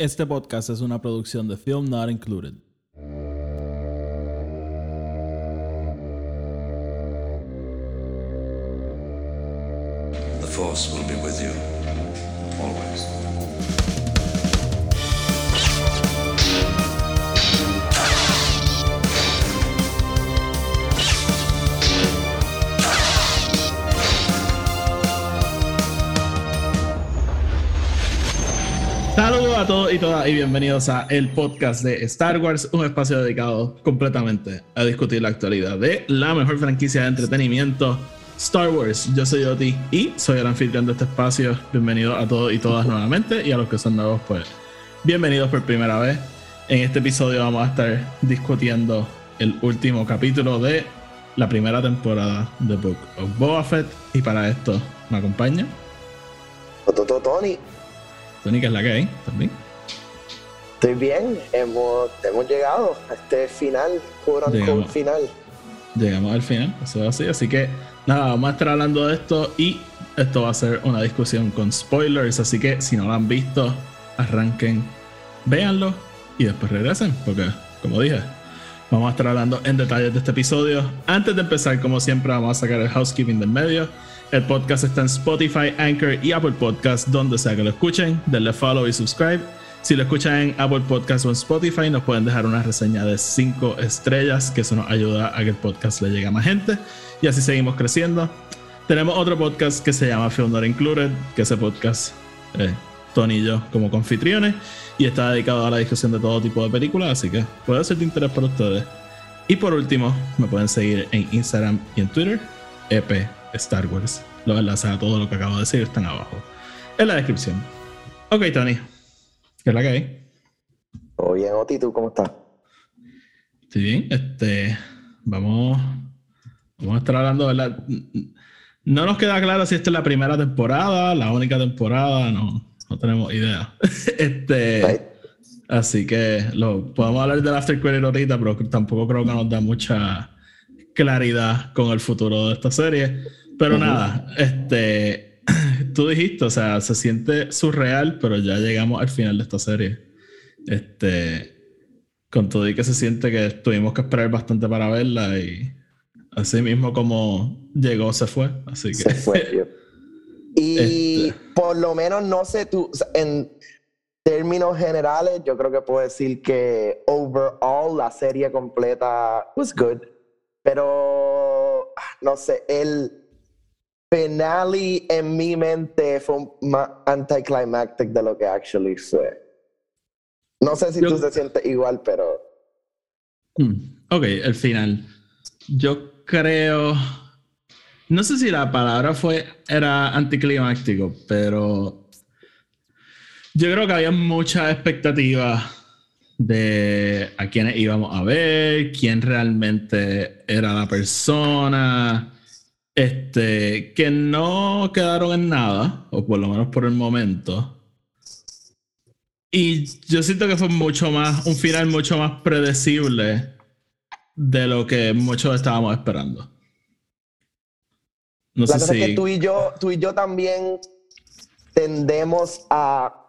Este podcast es una producción de Film Not Included. The Force will be with you. Saludos a todos y todas y bienvenidos a el podcast de Star Wars, un espacio dedicado completamente a discutir la actualidad de la mejor franquicia de entretenimiento, Star Wars. Yo soy Oti y soy el anfitrión de este espacio. Bienvenidos a todos y todas nuevamente y a los que son nuevos, pues bienvenidos por primera vez. En este episodio vamos a estar discutiendo el último capítulo de la primera temporada de Book of Boba Fett y para esto me acompaña Tony, Que es la que hay también. estoy bien, hemos, hemos llegado a este final, Llegamos. final. Llegamos al final, eso es así. Así que nada, vamos a estar hablando de esto y esto va a ser una discusión con spoilers. Así que si no lo han visto, arranquen, véanlo y después regresen, porque como dije, vamos a estar hablando en detalles de este episodio. Antes de empezar, como siempre, vamos a sacar el housekeeping del medio. El podcast está en Spotify, Anchor y Apple Podcast, donde sea que lo escuchen. Denle follow y subscribe. Si lo escuchan en Apple Podcast o en Spotify, nos pueden dejar una reseña de 5 estrellas, que eso nos ayuda a que el podcast le llegue a más gente. Y así seguimos creciendo. Tenemos otro podcast que se llama Film Not Included, que ese podcast, eh, Tony y yo como confitriones, y está dedicado a la discusión de todo tipo de películas, así que puede ser de interés para ustedes. Y por último, me pueden seguir en Instagram y en Twitter, EP Star Wars. Los enlaces a todo lo que acabo de decir están abajo en la descripción. Ok, Tony, ¿qué es la que hay? Todo bien, Oti, ¿tú cómo estás? Estoy bien. Este, vamos, vamos a estar hablando, ¿verdad? No nos queda claro si esta es la primera temporada, la única temporada, no, no tenemos idea. este, Right. así que lo, podemos hablar del After Credit ahorita, pero tampoco creo que nos da mucha claridad con el futuro de esta serie. Pero nada, este, tú dijiste, o sea, se siente surreal, pero ya llegamos al final de esta serie. Este, con todo y que se siente que tuvimos que esperar bastante para verla y así mismo como llegó, se fue. Así que Se fue, tío. Y Este. por lo menos, no sé, tú, en términos generales, yo creo que puedo decir que overall la serie completa was good. Pero, ah, no sé, el finale en mi mente fue más anticlimactic de lo que actually fue. No sé si Yo- tú te sientes igual, pero... Mm, ok, el final. Yo creo. No sé si la palabra fue. Era anticlimáctico, pero. Yo creo que había mucha expectativa de a quiénes íbamos a ver, quién realmente era la persona. Este, que no quedaron en nada, o por lo menos por el momento. Y yo siento que fue mucho más, un final mucho más predecible de lo que muchos estábamos esperando. No La sé cosa si. es que tú y yo, tú y yo también tendemos a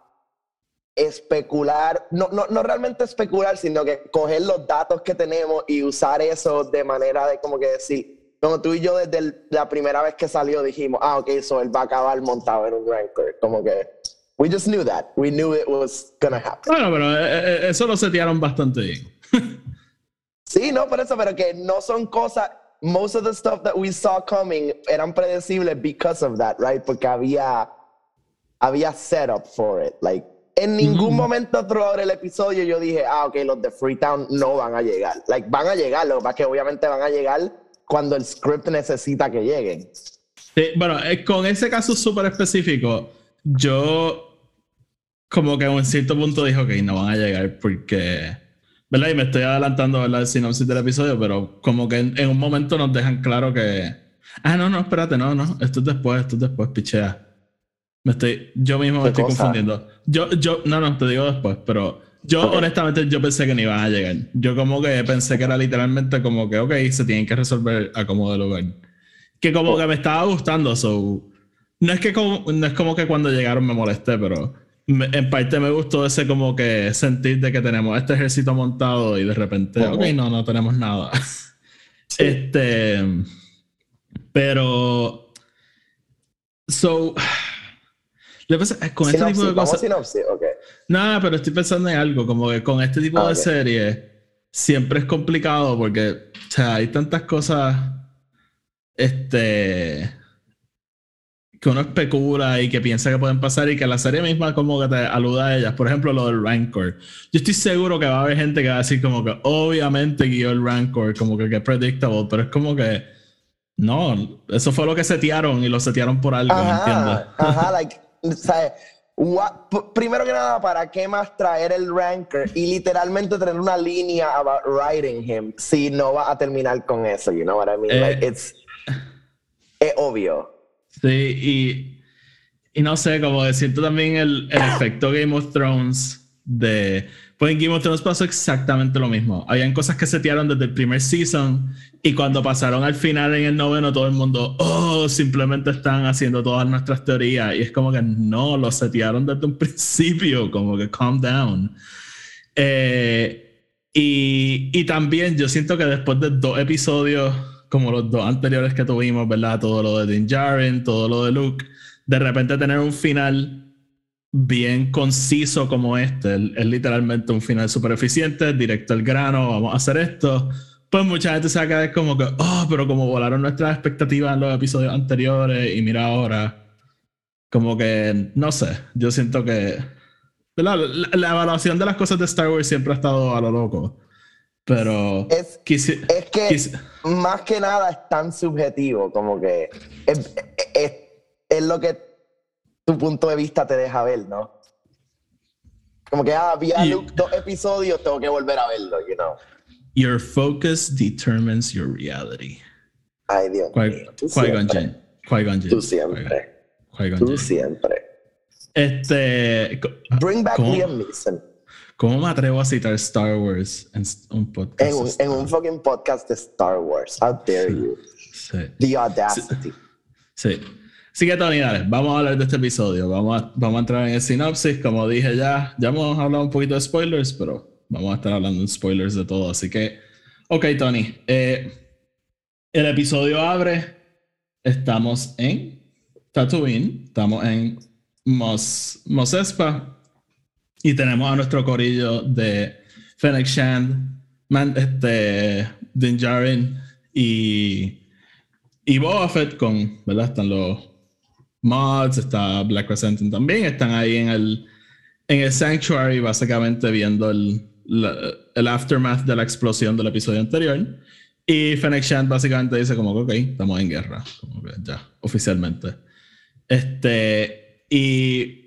especular, no, no, no realmente especular, sino que coger los datos que tenemos y usar eso de manera de como que decir, como tú y yo desde el- la primera vez que salió dijimos, ah, ok, so él va a acabar montado en un Rancor, como que we just knew that, we knew it was gonna happen. Bueno, pero eh, eh, eso lo setearon bastante bien. Sí, no, por eso, pero que no son cosas. Most of the stuff that we saw coming eran predecibles because of that, right? Porque había, había setup for it. Like, en ningún Ujú. momento throughout el episodio yo dije, ah, ok, los de Freetown no van a llegar. Like, van a llegar, lo que pasa es que obviamente van a llegar cuando el script necesita que lleguen. Sí, bueno, eh, con ese caso súper específico, yo como que en cierto punto dije, ok, no van a llegar porque, ¿verdad? Y me estoy adelantando, ¿verdad? El sinopsis del episodio, pero como que en, en un momento nos dejan claro que, ah, no, no, espérate, no, no, esto es después, esto es después, pichea. Me estoy, yo mismo me ¿Qué estoy cosa? confundiendo. Yo, yo, no, no, te digo después, pero yo Ok. honestamente yo pensé que no iban a llegar. Yo como que pensé que era literalmente como que, ok, se tienen que resolver a como de lugar. Que como Oh. que me estaba gustando, so... No es que como, no es como que cuando llegaron me molesté, pero me- en parte me gustó ese como que sentir de que tenemos este ejército montado y de repente, Ujú. ok, no, no tenemos nada. Sí. Este, pero, so, que pasa es con este Sinopsis, tipo de cosas, sinopsis, ok. nada, pero estoy pensando en algo, como que con este tipo Ah, de ok. serie siempre es complicado porque, o sea, hay tantas cosas, este, que uno especula y que piensa que pueden pasar y que la serie misma como que te aluda a ellas. Por ejemplo, lo del Rancor. Yo estoy seguro que va a haber gente que va a decir como que obviamente guió el Rancor, como que que es predictable, pero es como que no, eso fue lo que setearon y lo setearon por algo, ¿me entiendes? Ajá, ajá, like, ¿sabes? What- primero que nada, ¿para qué más traer el ranker y literalmente tener una línea about writing him si no va a terminar con eso? You know what I mean? Eh. like, it's, es obvio. Sí, y, y no sé, como siento también el, el efecto Game of Thrones de... Pues en Game of Thrones pasó exactamente lo mismo. Habían cosas que setearon desde el primer season y cuando pasaron al final en el noveno todo el mundo, oh, simplemente están haciendo todas nuestras teorías. Y es como que no, lo setearon desde un principio, como que calm down. Eh, y, y también yo siento que después de dos episodios, como los dos anteriores que tuvimos, ¿verdad? Todo lo de Din Djarin, todo lo de Luke, de repente tener un final bien conciso como este, es literalmente un final súper eficiente, directo al grano, vamos a hacer esto. Pues mucha gente se va a quedar como que, oh, pero como volaron nuestras expectativas en los episodios anteriores y mira ahora, como que, no sé, yo siento que ¿verdad? La, la evaluación de las cosas de Star Wars siempre ha estado a lo loco. Pero Es, quisi- es que quisi- más que nada es tan subjetivo, como que es, es- es lo que tu punto de vista te deja ver, ¿no? Como que, ah, vi a Y- Luke dos episodios, tengo que volver a verlo, you know. Your focus determines your reality. Ay, Dios Qui- mío. Tú Qui-Gon siempre. Jinn. Qui-Gon Jinn. Tú siempre. Qui-Gon Tú siempre. Este. Bring back ¿Cómo? Liam Neeson. ¿Cómo me atrevo a citar Star Wars en un podcast? En un, en un fucking podcast de Star Wars. How dare you? Sí. The audacity. Sí. Así que, Tony, dale, vamos a hablar de este episodio. Vamos a, vamos a entrar en el sinopsis. Como dije ya, ya hemos hablado un poquito de spoilers, pero vamos a estar hablando de spoilers de todo. Así que, ok, Tony. eh, el episodio abre. Estamos en Tatooine. Estamos en Mos, Mos Espa. Y tenemos a nuestro corillo de Fennec Shand, este, Din Djarin y, y Boba Fett con, ¿verdad? Están los mods, está Black Crescent también, están ahí en el, en el Sanctuary básicamente viendo el, la- el aftermath de la explosión del episodio anterior. Y Fennec Shand básicamente dice como que, ok, estamos en guerra, como que ya, oficialmente. Este, y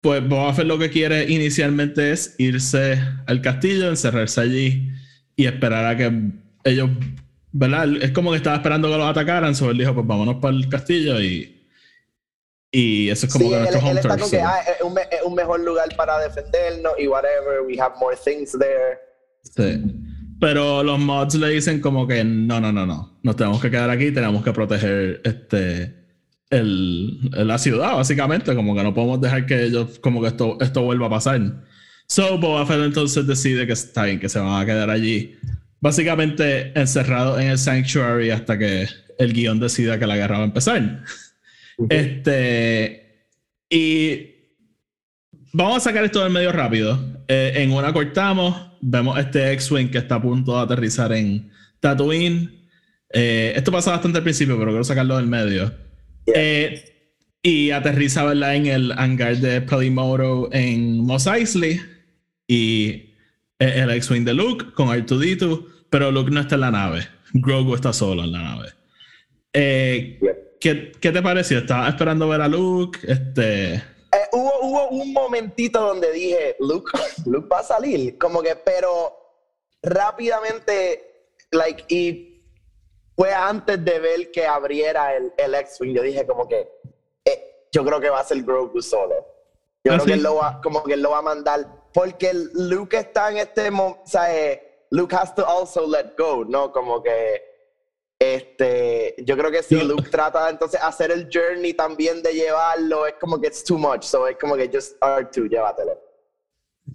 pues Boba Fett lo que quiere inicialmente es irse al castillo, encerrarse allí y esperar a que ellos, ¿verdad? Es como que estaba esperando que los atacaran, sobre él dijo, pues vámonos para el castillo y, y eso es como Sí, que él, nuestro él home está turf. que ah, es, un, es un mejor lugar para defendernos y whatever. We have more things there. Sí. Pero los mods le dicen como que no, no, no, no. Nos tenemos que quedar aquí, tenemos que proteger este el, la ciudad, básicamente. Como que no podemos dejar que ellos, como que esto, esto vuelva a pasar. So Boba Fett entonces decide que está bien, que se van a quedar allí. Básicamente encerrado en el Sanctuary hasta que el guion decida que la guerra va a empezar. Este. Y Vamos a sacar esto del medio rápido. Eh, en una cortamos, vemos este X-Wing que está a punto de aterrizar en Tatooine. Eh, esto pasa bastante al principio, pero quiero sacarlo del medio. Eh, y aterriza, ¿verdad? En el hangar de Pelimoto en Mos Eisley. Y el X-Wing de Luke con R2D2, pero Luke no está en la nave. Grogu está solo en la nave. Eh. ¿Qué, ¿Qué te pareció? ¿Estabas esperando ver a Luke? Este... Eh, hubo, hubo un momentito donde dije, Luke, Luke va a salir, como que, pero rápidamente, like, y fue antes de ver que abriera el, el X-Wing, yo dije como que, eh, yo creo que va a ser Grogu solo. Yo ¿Ah, creo que él lo va, como que él lo va a mandar, porque Luke está en este momento, o sea, eh, Luke has to also let go, ¿no? Como que Este, yo creo que si Luke trata entonces hacer el journey también de llevarlo, es como que it's too much. So es como que just R2, llévatelo.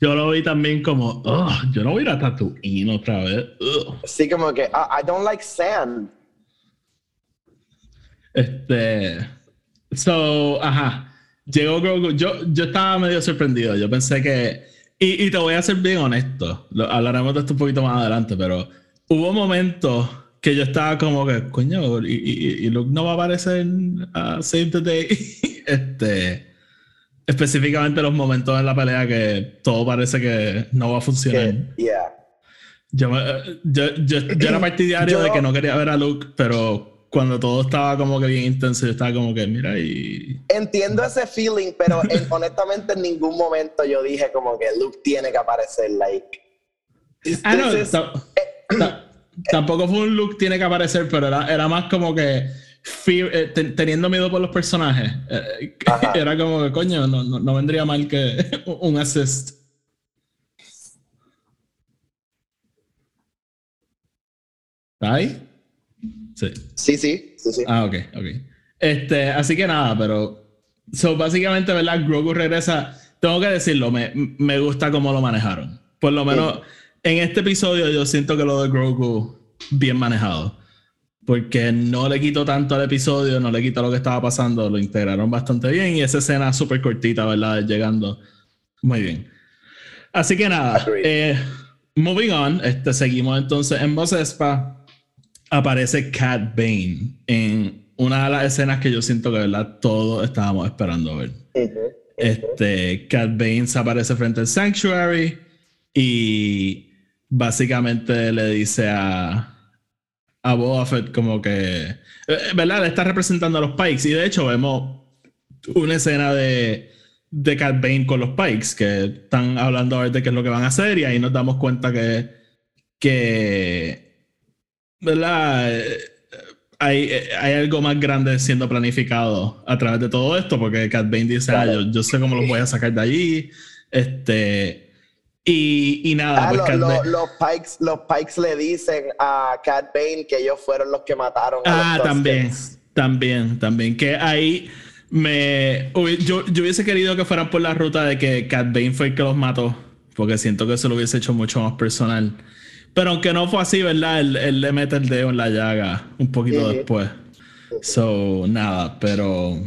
Yo lo vi también como, oh, yo no voy a ir a Tatooine otra vez. Ugh. Así como que "Ah, I, I don't like sand. Este. So, ajá. Llegó Grogu. Yo, yo estaba medio sorprendido. Yo pensé que. Y, y te voy a ser bien honesto. Hablaremos de esto un poquito más adelante, pero hubo momentos que yo estaba como que, coño, y, y, y Luke no va a aparecer a Save the Day. este. Específicamente los momentos en la pelea que todo parece que no va a funcionar. Que, yeah. Yo, me- yo, yo, yo era partidario de que no quería ver a Luke, pero cuando todo estaba como que bien intenso, yo estaba como que, mira, y. Entiendo ese feeling, pero en- honestamente en ningún momento yo dije como que Luke tiene que aparecer, like. this- Ah, no, this is- ta- ta- tampoco fue un Luke tiene que aparecer, pero era, era más como que fear- eh, ten- teniendo miedo por los personajes. Eh, Ajá. era como que, coño, no, no, no vendría mal que un assist. ¿Está ahí? Sí. Sí, sí, sí, sí. Ah, ok, ok. Este, así que nada, pero. So, básicamente, ¿verdad? Grogu regresa. Tengo que decirlo, me, me gusta cómo lo manejaron. Por lo menos en este episodio, yo siento que lo de Grogu, bien manejado. Porque no le quitó tanto al episodio, no le quitó lo que estaba pasando, lo integraron bastante bien. Y esa escena súper cortita, ¿verdad? Llegando. Muy bien. Así que nada, eh, moving on, este, seguimos entonces en Voz Espa aparece Cat Bane en una de las escenas que yo siento que ¿verdad? todos estábamos esperando ver. Ujú. Este, Cat Bane se aparece frente al Sanctuary y básicamente le dice a, a Boba Fett como que, eh, ¿verdad? Le está representando a los Pikes y de hecho vemos una escena de, de Cat Bane con los Pikes que están hablando a ver de qué es lo que van a hacer y ahí nos damos cuenta que, que ¿verdad? Eh, Hay, eh, hay algo más grande siendo planificado a través de todo esto, porque Cat Bane dice, ah, yo, yo sé cómo los voy a sacar de allí. Este. Y, y nada, Ah, pues lo- lo- los, Pikes, los Pikes le dicen a Cat Bane que ellos fueron los que mataron a Ah, los también, también, también. Que ahí me. Yo, yo hubiese querido que fueran por la ruta de que Cat Bane fue el que los mató, porque siento que eso lo hubiese hecho mucho más personal. Pero aunque no fue así, ¿verdad? Él, él le mete el dedo en la llaga un poquito después. So, nada, pero.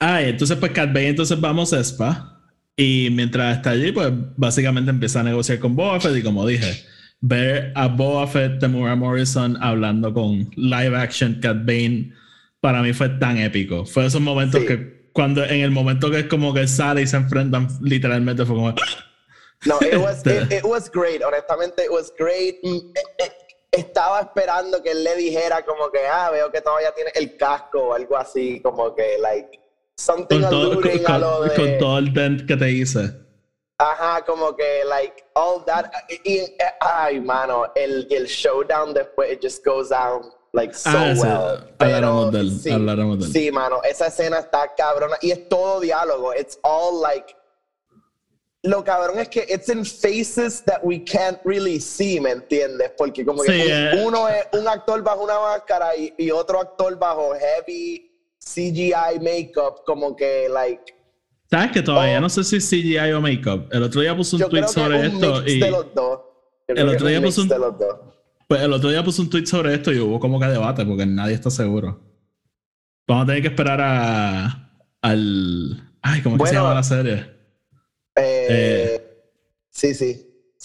Ah, entonces, pues Cat Bane, entonces vamos a Spa. Y mientras está allí, pues básicamente empieza a negociar con Boba Fett. Y como dije, ver a Boba Fett, Tamura Morrison hablando con live action Cat Bane, para mí fue tan épico. Fue esos momentos Sí. que, cuando en el momento que es como que sale y se enfrentan, literalmente fue como. No, it was, Este. it, it was great. Honestamente, it was great. Mm, eh, eh, Estaba esperando que él le dijera como que, ah, veo que todavía tiene el casco o algo así, como que, like, something Con todo, con- a lo de... con todo el dent que te hice. Ajá, como que, like, all that. Y, y- ay, mano, el, el showdown después, it just goes down, like, so Ah, sí, well. hablaremos de él, sí, hablaremos de él. Sí, mano, esa escena está cabrona. Y es todo diálogo. It's all, like, lo cabrón es que it's in faces that we can't really see, ¿me entiendes? Porque como que Sí, un- eh. uno es un actor bajo una máscara y, y otro actor bajo heavy CGI makeup, como que, like... ¿Sabes que todavía Oh. no sé si es CGI o makeup? El otro día puse un tweet sobre esto y el otro día puse un- pues el otro día puse un tweet sobre esto y hubo como que debate porque nadie está seguro. Vamos a tener que esperar a al ay, ¿cómo es que se llama la serie? Eh, sí, sí.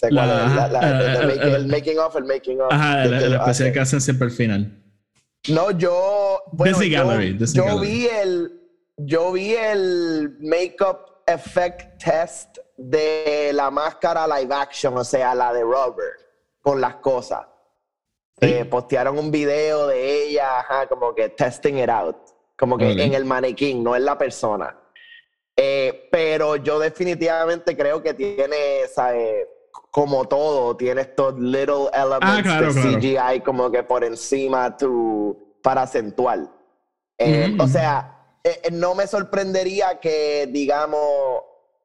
La-. La- la- ajá, el, eh, making, eh, el making of, el making of. Ajá, el, especial hace. que hacen siempre al final. No, yo. Bueno, yo, Gallery, yo Gallery. vi el. Yo vi el makeup effect test de la máscara live action, o sea, la de Robert, con las cosas. Sí. Eh, postearon un video de ella, ajá, como que testing it out. Como que en el maniquín, no en la persona. Eh, pero yo definitivamente creo que tiene, ¿sabes? Como todo, tiene estos little elements Ah, claro, de claro. CGI como que por encima tu, para acentuar. Eh, Ujú. O sea, eh, eh, no me sorprendería que, digamos,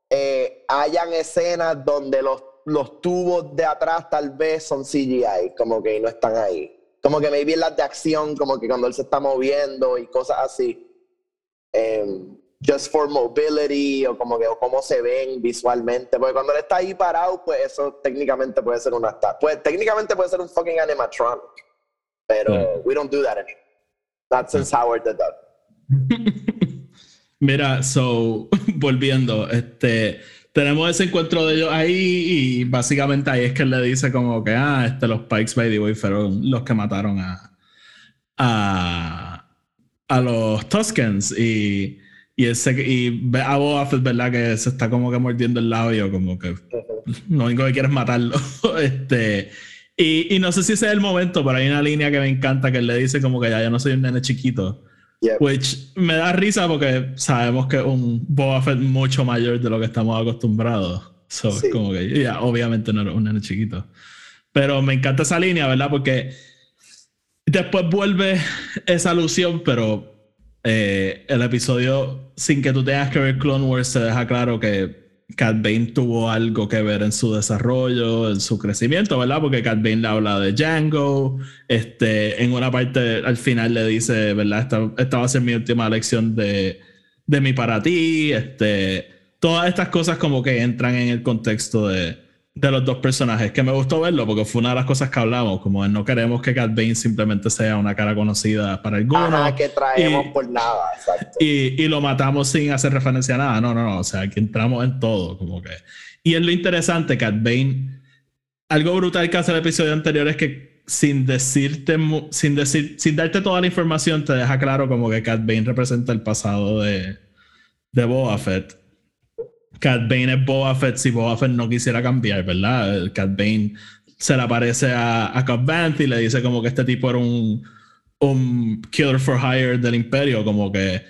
eh, hayan escenas donde los, los tubos de atrás tal vez son CGI, como que no están ahí. como que maybe en las de acción, como que cuando él se está moviendo y cosas así. Just for mobility o como que o cómo se ven visualmente. Porque cuando él está ahí parado, pues eso técnicamente puede ser una pues técnicamente puede ser un fucking animatronic. Pero we don't do that anymore. Not since Howard the Duck. Mira, so volviendo, este tenemos ese encuentro de ellos ahí y básicamente ahí es que él le dice como que ah, este los Pikes by the way fueron los que mataron a a, a los Tuscans y y, ese, y ve a Boba Fett, ¿verdad? Que se está como que mordiendo el labio, como que lo único que quiere es matarlo. este, y, y, no sé si ese es el momento, pero hay una línea que me encanta que él le dice como que ya yo no soy un nene chiquito. Which me da risa porque sabemos que es un Boba Fett mucho mayor de lo que estamos acostumbrados. So, como que ya, obviamente no era un nene chiquito. Pero me encanta esa línea, ¿verdad? Porque después vuelve esa alusión, pero eh, el episodio, sin que tú tengas que ver Clone Wars, se deja claro que Cat Bane tuvo algo que ver en su desarrollo, en su crecimiento, ¿verdad? Porque Cat Bane le habla de Django, este, en una parte al final le dice, ¿verdad? Esta, esta va a ser mi última lección de, de mi para ti, este, todas estas cosas como que entran en el contexto de, de los dos personajes, que me gustó verlo porque fue una de las cosas que hablamos, como no queremos que Cat Bane simplemente sea una cara conocida para algunos. Ajá, que traemos por nada, exacto. Y, y, lo matamos sin hacer referencia a nada, no, no, no, o sea, que entramos en todo, como que... Y es lo interesante, Cat Bane, algo brutal que hace el episodio anterior es que sin decirte, sin decir, sin darte toda la información, te deja claro como que Cat Bane representa el pasado de, de Boba Fett Cat Bane es Boba Fett si Boba no quisiera cambiar, ¿verdad? Cat Bane se le aparece a, a Vanth y le dice como que este tipo era un, un killer for hire del imperio, como que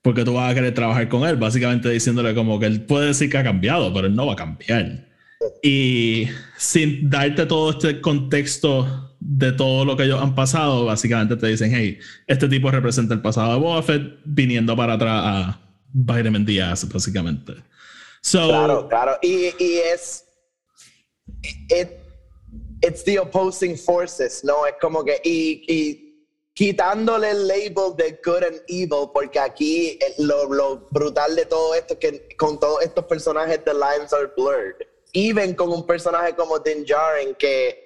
porque tú vas a querer trabajar con él, básicamente diciéndole como que él puede decir que ha cambiado, pero él no va a cambiar. Y sin darte todo este contexto de todo lo que ellos han pasado, básicamente te dicen, hey, este tipo representa el pasado de Boba viniendo para atrás a Vitamin Díaz, básicamente claro, claro. Y, y es. It, it's the opposing forces, ¿no? Es como que. Y, y quitándole el label de good and evil, porque aquí lo, lo brutal de todo esto es que con todos estos personajes, the lines are blurred. Even con un personaje como Din Djarin, que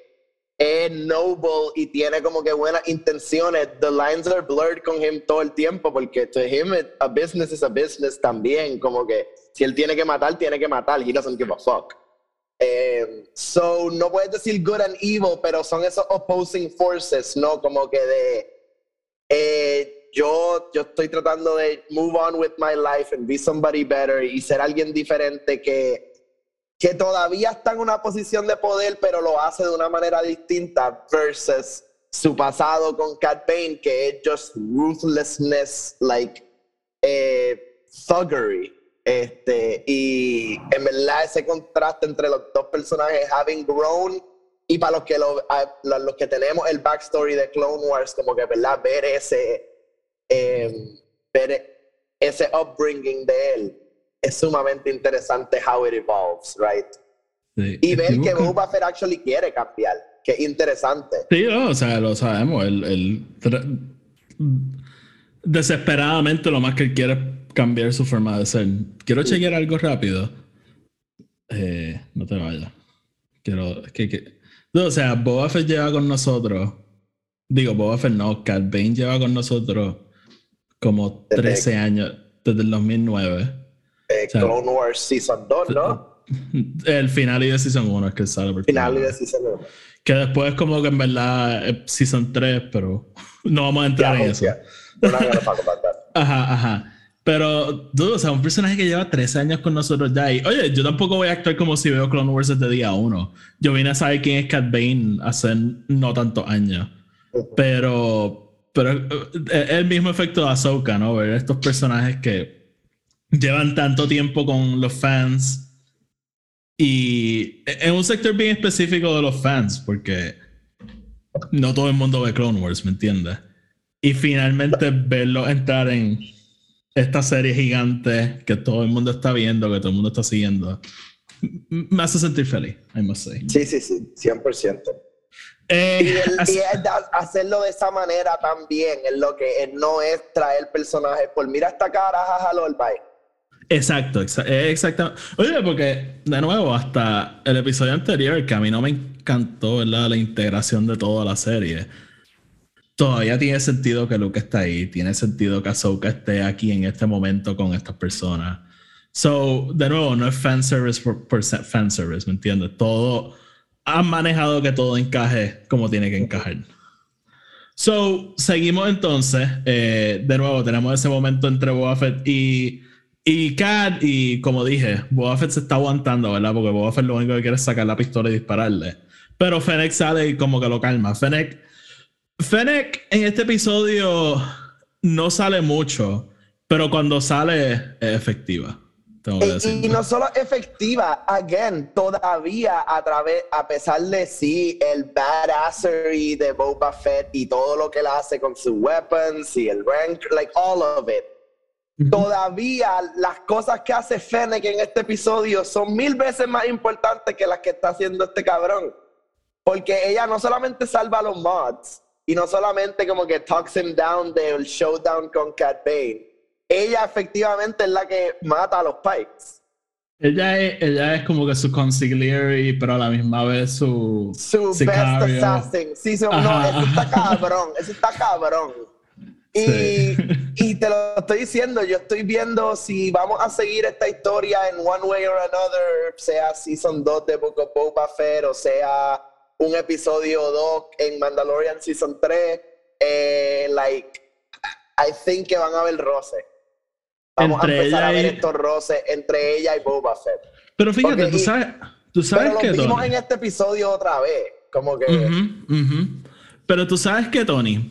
es noble y tiene como que buenas intenciones, the lines are blurred con him todo el tiempo, porque to him a business is a business también, como que si él tiene que matar, tiene que matar. He doesn't give a fuck. Eh, so, no puedes decir good and evil, pero son esos opposing forces, ¿no? Como que de. Eh, yo, yo estoy tratando de move on with my life and be somebody better y ser alguien diferente que, que todavía está en una posición de poder, pero lo hace de una manera distinta, versus su pasado con Cat Bane, que es just ruthlessness, like eh, thuggery. Este, y en verdad ese contraste entre los dos personajes, having grown, y para los que, lo, los que tenemos el backstory de Clone Wars, como que verdad ver ese, em, ver ese upbringing de él, es sumamente interesante how it evolves, right? y ver que Boba Fett actually quiere cambiar, que es interesante. Sí, o sea, lo sabemos, el, desesperadamente lo más que él quiere cambiar su forma de ser. Quiero chequear algo rápido. Eh, no te vayas. Quiero. Que, No, o sea, Boba Fett lleva con nosotros. Digo, Boba Fett no, Cat Bane lleva con nosotros como 13 años, desde el 2009. Eh, Clone Wars Season 2, ¿no? El final y de Season 1 es que sale. Final y de Season 1. Que después, como que en verdad, es Season 3, pero no vamos a entrar en eso. Ajá, ajá. Pero, dudo, o sea, un personaje que lleva 13 años con nosotros ya. Y, oye, yo tampoco voy a actuar como si veo Clone Wars desde día uno. Yo vine a saber quién es Cat Bane hace no tantos años. Pero, pero es eh, el mismo efecto de Ahsoka, ¿no? Ver estos personajes que llevan tanto tiempo con los fans. Y en un sector bien específico de los fans, porque no todo el mundo ve Clone Wars, ¿me entiendes? Y finalmente verlo entrar en esta serie gigante que todo el mundo está viendo, que todo el mundo está siguiendo, me hace sentir feliz, I must say. Sí, sí, sí, 100%. Eh, Y, el- así- y hacerlo de esa manera también es lo que es, no es traer personajes por mira esta cara, jaja, lol, bye. Exacto, exa- eh, exacto. Oye, porque de nuevo, hasta el episodio anterior, que a mí no me encantó ¿verdad? la integración de toda la serie, todavía tiene sentido que Luke está ahí, tiene sentido que Ahsoka esté aquí en este momento con estas personas. So, de nuevo, no es fanservice por, por ser fanservice, ¿me entiendes? Todo, han manejado que todo encaje como tiene que encajar. So, seguimos entonces. eh, de nuevo, tenemos ese momento entre Boba y, y Kat. Y como dije, Boba se está aguantando, ¿verdad? Porque Boba lo único que quiere es sacar la pistola y dispararle. Pero Fennec sale y como que lo calma. Fennec, Fennec en este episodio no sale mucho, pero cuando sale es efectiva. Y, no solo efectiva, again, todavía a través, a pesar de sí, el badassery de Boba Fett y todo lo que él hace con sus weapons y el rank, like all of it. Todavía las cosas que hace Fennec en este episodio son mil veces más importantes que las que está haciendo este cabrón. Porque ella no solamente salva a los mods y no solamente como que talks him down del showdown con Cat Bane. Ella efectivamente es la que mata a los Pikes. Ella es, ella es como que su consigliere, pero a la misma vez su, Su sicario. best assassin. Sí, so- no, eso está cabrón. Eso está cabrón. Y, Sí. y te lo estoy diciendo, yo estoy viendo si vamos a seguir esta historia en one way or another, sea Season 2 de Book of Boba Fett o sea un episodio 2 en Mandalorian Season 3, eh, like, I think que van a haber roces. Vamos Entre a empezar a ver y- estos roces entre ella y Boba Fett. Pero fíjate, tú sabes, tú sabes Pero lo que vimos Tony. en este episodio otra vez. Como que... Pero tú sabes que Tony,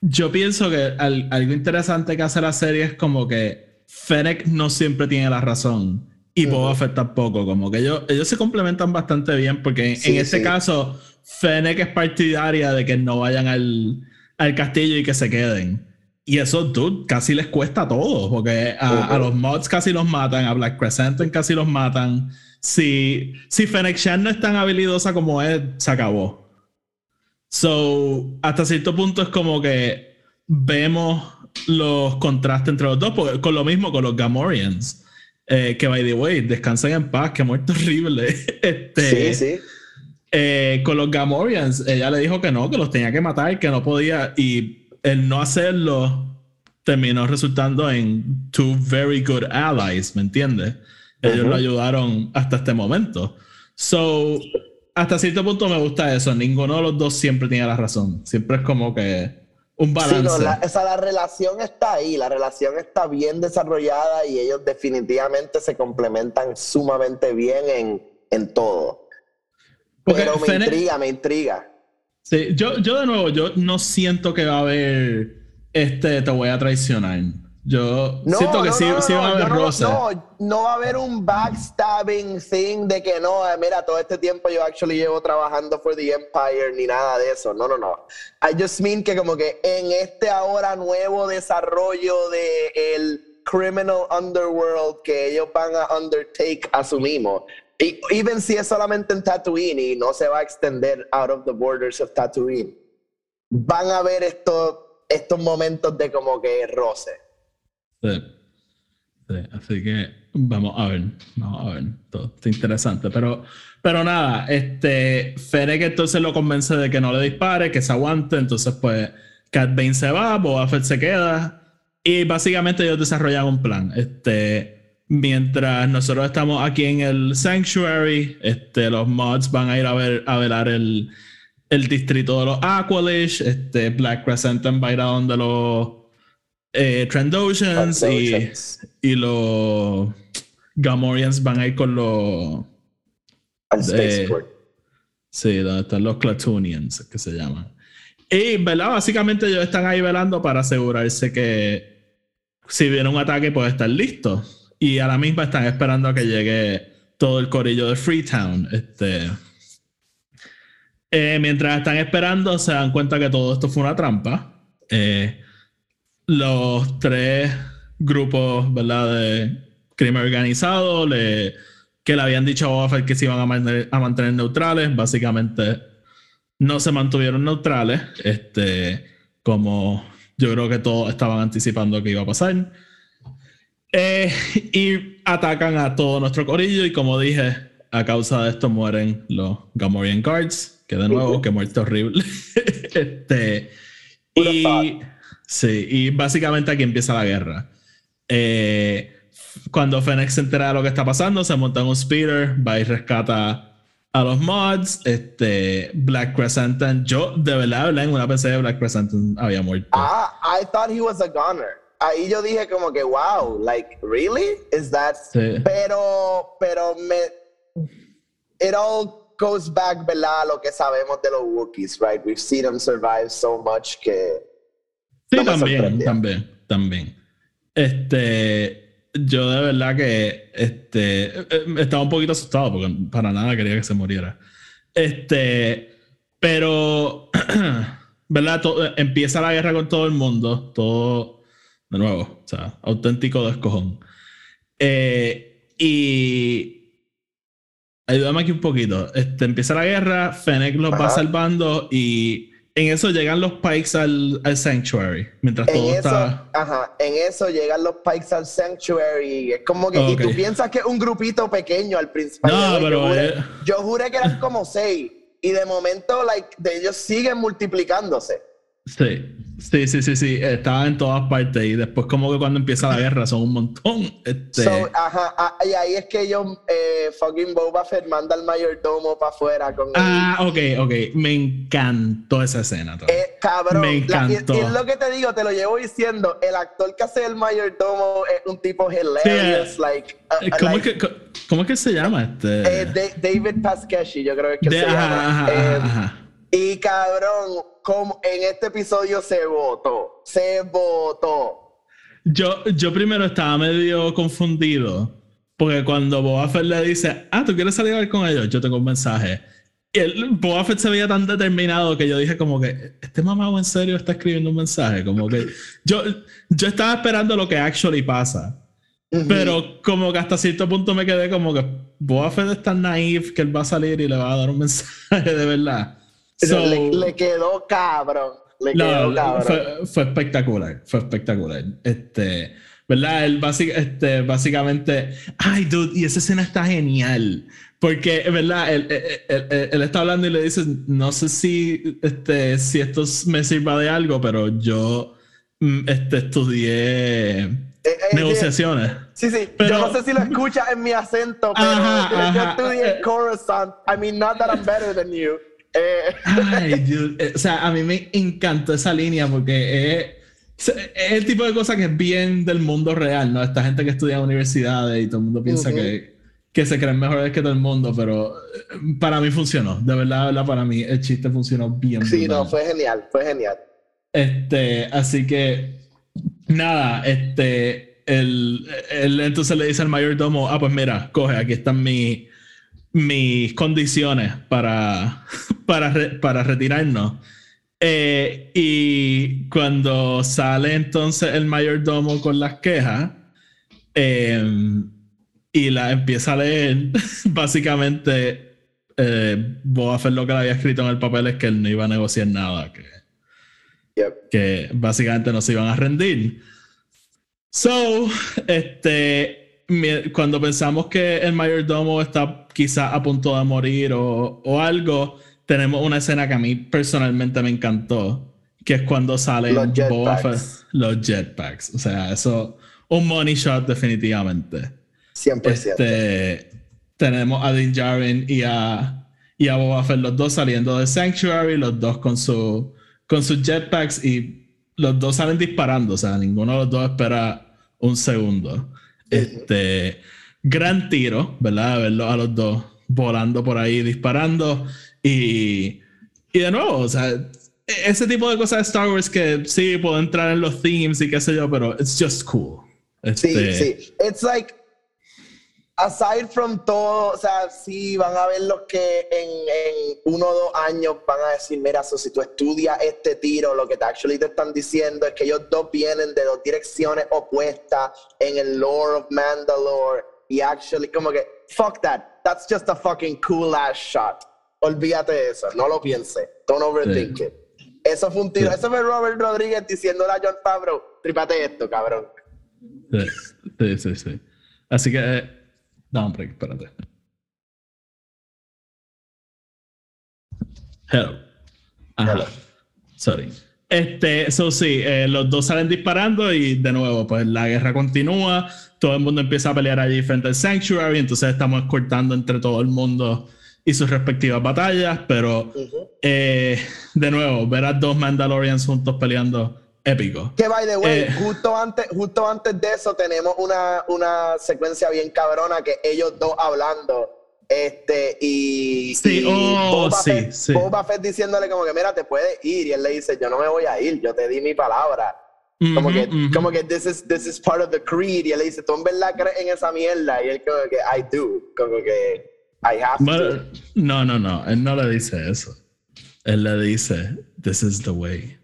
yo pienso que al- algo interesante que hace la serie es como que Fennec no siempre tiene la razón y Boba Fett tampoco. Como que ellos, ellos se complementan bastante bien porque en- Sí, en sí. caso Fennec es partidaria de que no vayan al, al castillo y que se queden. Y eso, dude, casi les cuesta todo, porque a, a Ujú. los mods casi los matan, a Black Crescent casi los matan. Si, si Fennec Shan no es tan habilidosa como es, se acabó. So, hasta cierto punto es como que vemos los contrastes entre los dos, porque con lo mismo con los Gamorreans, eh, que by the way, descansen en paz, que muerto horrible. Este, Sí, sí. eh, con los Gamorreans, ella le dijo que no, que los tenía que matar, que no podía, y el no hacerlo terminó resultando en two very good allies, ¿me entiendes? Ellos lo ayudaron hasta este momento. So, hasta cierto punto me gusta eso. Ninguno de los dos siempre tiene la razón. Siempre es como que un Sí, balance. no, la, o sea, la relación está ahí, la relación está bien desarrollada y ellos definitivamente se complementan sumamente bien en, en todo. Porque Pero me Fennec- intriga, me intriga. Sí, yo, yo de nuevo, yo no siento que va a haber este te voy a traicionar. Yo No, siento que no, sí, no, sí va a haber roces. no, no va a haber un backstabbing thing de que no, eh, mira, todo este tiempo yo actually llevo trabajando for the Empire ni nada de eso. No, no, no. I just mean que como que en este ahora nuevo desarrollo de el criminal underworld que ellos van a undertake, asumimos. Y, even si es solamente en Tatooine y no se va a extender out of the borders of Tatooine, van a ver estos, estos momentos de como que roce. Sí. Sí, así que vamos a ver, vamos a ver, todo está interesante, pero, pero nada, este, Fennec entonces lo convence de que no le dispare, que se aguante, entonces pues Cat Bane se va, Boba Fett se queda y básicamente ellos desarrollan un plan, este, mientras nosotros estamos aquí en el Sanctuary, este, los mods van a ir a ver, a velar el, el distrito de los Aqualish, este, Black Crescent va a ir a donde los eh, Trandoshans y, Trandoshans. y los Gamorreans van a ir con los. Al spaceport. Sí, donde están los Clatoonians, que se llaman. Y, ¿verdad? Básicamente ellos están ahí velando para asegurarse que si viene un ataque puede estar listo. Y a la misma están esperando a que llegue todo el corillo de Freetown. Este. Eh, mientras están esperando, se dan cuenta que todo esto fue una trampa. Eh, los tres grupos, ¿verdad? De crimen organizado, le, que le habían dicho a Fett que se iban a mantener, a mantener neutrales, básicamente no se mantuvieron neutrales, este, como yo creo que todos estaban anticipando que iba a pasar. Eh, y atacan a todo nuestro corillo y como dije, a causa de esto mueren los Gamorrean Guards, que de nuevo, que muerte horrible. este, y, sí, y básicamente aquí empieza la guerra. Eh, cuando Fennec se entera de lo que está pasando, se monta en un speeder, va y rescata a los mods. Este, Black Crescent, yo de verdad, en una PC de Black Crescent había muerto. Ah, I thought he was a gunner. Ahí yo dije como que, wow, like, really? Is that? Pero, pero me, it all goes back, ¿verdad? A lo que sabemos de los Wookiees, right? We've seen them survive so much que. Sí, también, también, también. Este, yo de verdad que este, eh, estaba un poquito asustado porque para nada quería que se muriera. Este, pero, ¿verdad? empieza la guerra con todo el mundo, todo, de nuevo, o sea, auténtico descojón. Eh, y ayúdame aquí un poquito. Este, empieza la guerra, Fennec los va salvando y en eso llegan los Pikes al, al Sanctuary, mientras todo está... Ajá, en eso llegan los Pikes al Sanctuary. Es como que... Y tú piensas que es un grupito pequeño al principio. No, pero... Yo juré, que eran como seis. Y de momento, like, de ellos siguen multiplicándose. Sí, sí, sí, sí, sí, estaba en todas partes y después como que cuando empieza la guerra son un montón. Este... ajá, ah, y ahí es que ellos, eh, fucking Boba Fett manda al mayordomo para afuera con Ah, ok, ok, me encantó esa escena. Eh, cabrón, me encantó. y, es lo que te digo, te lo llevo diciendo, el actor que hace el mayordomo es un tipo hilarious, sí, eh, like... Uh, ¿cómo, es que, ¿Cómo es que se llama este? Eh, David Pasquesi, yo creo que se llama. ajá, y cabrón, como en este episodio se votó. Se votó. Yo, yo primero estaba medio confundido. Porque cuando Boba Fett le dice, ah, ¿tú quieres salir a ver con ellos? Yo tengo un mensaje. Y el, Boba Fett se veía tan determinado que yo dije como que, este mamado en serio está escribiendo un mensaje. Como que yo, yo estaba esperando lo que actually pasa. Pero como que hasta cierto punto me quedé como que Boba Fett es tan naive que él va a salir y le va a dar un mensaje de verdad le, quedó cabrón. Le quedó cabrón. Fue, espectacular. Fue espectacular. Este. ¿Verdad? Él este, básicamente. Ay, dude, y esa escena está genial. Porque, ¿verdad? Él, él, está hablando y le dice: No sé si, este, si esto me sirva de algo, pero yo mm, este, estudié. Eh, eh, negociaciones. Sí, sí. Pero, yo no sé si lo escuchas en mi acento, pero yo estudié Coruscant. I mean, not that I'm better than you. Ay, Dios. Eh, o sea, a mí me encantó esa línea porque es, el tipo de cosa que es bien del mundo real, ¿no? Esta gente que estudia en universidades y todo el mundo piensa que, que se creen mejores que todo el mundo, pero eh, para mí funcionó. De verdad, verdad, para mí el chiste funcionó bien. Sí, no, fue genial, fue genial. Este, así que, nada, este, el, el, entonces le dice al mayordomo, ah, pues mira, coge, aquí están mis mis condiciones para, para, para retirarnos. Eh, y cuando sale entonces el mayordomo con las quejas em, y la empieza a leer, básicamente eh, Boba Fett lo que le había escrito en el papel es que él no iba a negociar nada, que, que básicamente no se iban a rendir. So, este, cuando pensamos que el mayordomo está quizá a punto de morir o, o, algo, tenemos una escena que a mí personalmente me encantó, que es cuando salen los jetpacks. los jetpacks. O sea, eso, un money shot definitivamente. 100%. Este, tenemos a Din Djarin y a, y a Boba Fett, los dos saliendo de Sanctuary, los dos con, su, con sus jetpacks y los dos salen disparando, o sea, ninguno de los dos espera un segundo. Este, gran tiro, ¿verdad? Verlo a los dos volando por ahí, disparando. Y, y de nuevo, o sea, ese tipo de cosas de Star Wars que sí puedo entrar en los themes y qué sé yo, pero it's just cool. Este, sí, sí. It's like aside from todo, o sea, sí van a ver los que en, uno o dos años van a decir, mira, si tú estudias este tiro, lo que te actually te están diciendo es que ellos dos vienen de dos direcciones opuestas en el lore of Mandalore y actually como que, fuck that, that's just a fucking cool ass shot. Olvídate de eso, no lo pienses. Don't overthink it. Eso fue un tiro. Eso fue Robert Rodríguez diciéndole a John Favreau, trípate esto, cabrón. Sí, sí, sí. sí. Así que, eh, un break, espérate. Hello. Ajá. Hello. Sorry. Este, eso sí, eh, los dos salen disparando y de nuevo, pues la guerra continúa. Todo el mundo empieza a pelear allí frente al Sanctuary. Entonces estamos cortando entre todo el mundo y sus respectivas batallas. Pero eh, de nuevo, ver a dos Mandalorians juntos peleando, épico. Que by the way, Eh. justo, antes, justo antes de eso tenemos una, una secuencia bien cabrona que ellos dos hablando. Este, y. Sí, y oh, Boba sí, Fett, sí. Boba Fett diciéndole como que, mira, te puedes ir. Y él le dice, yo no me voy a ir, yo te di mi palabra. Como que, Ujú, ujú. como que this is, this is part of the creed. Y él le dice, ¿tú en verdad crees en esa mierda? Y él como que, I do. Como que, I have Bueno, to. no, no, no. Él no le dice eso. Él le dice, This is the way.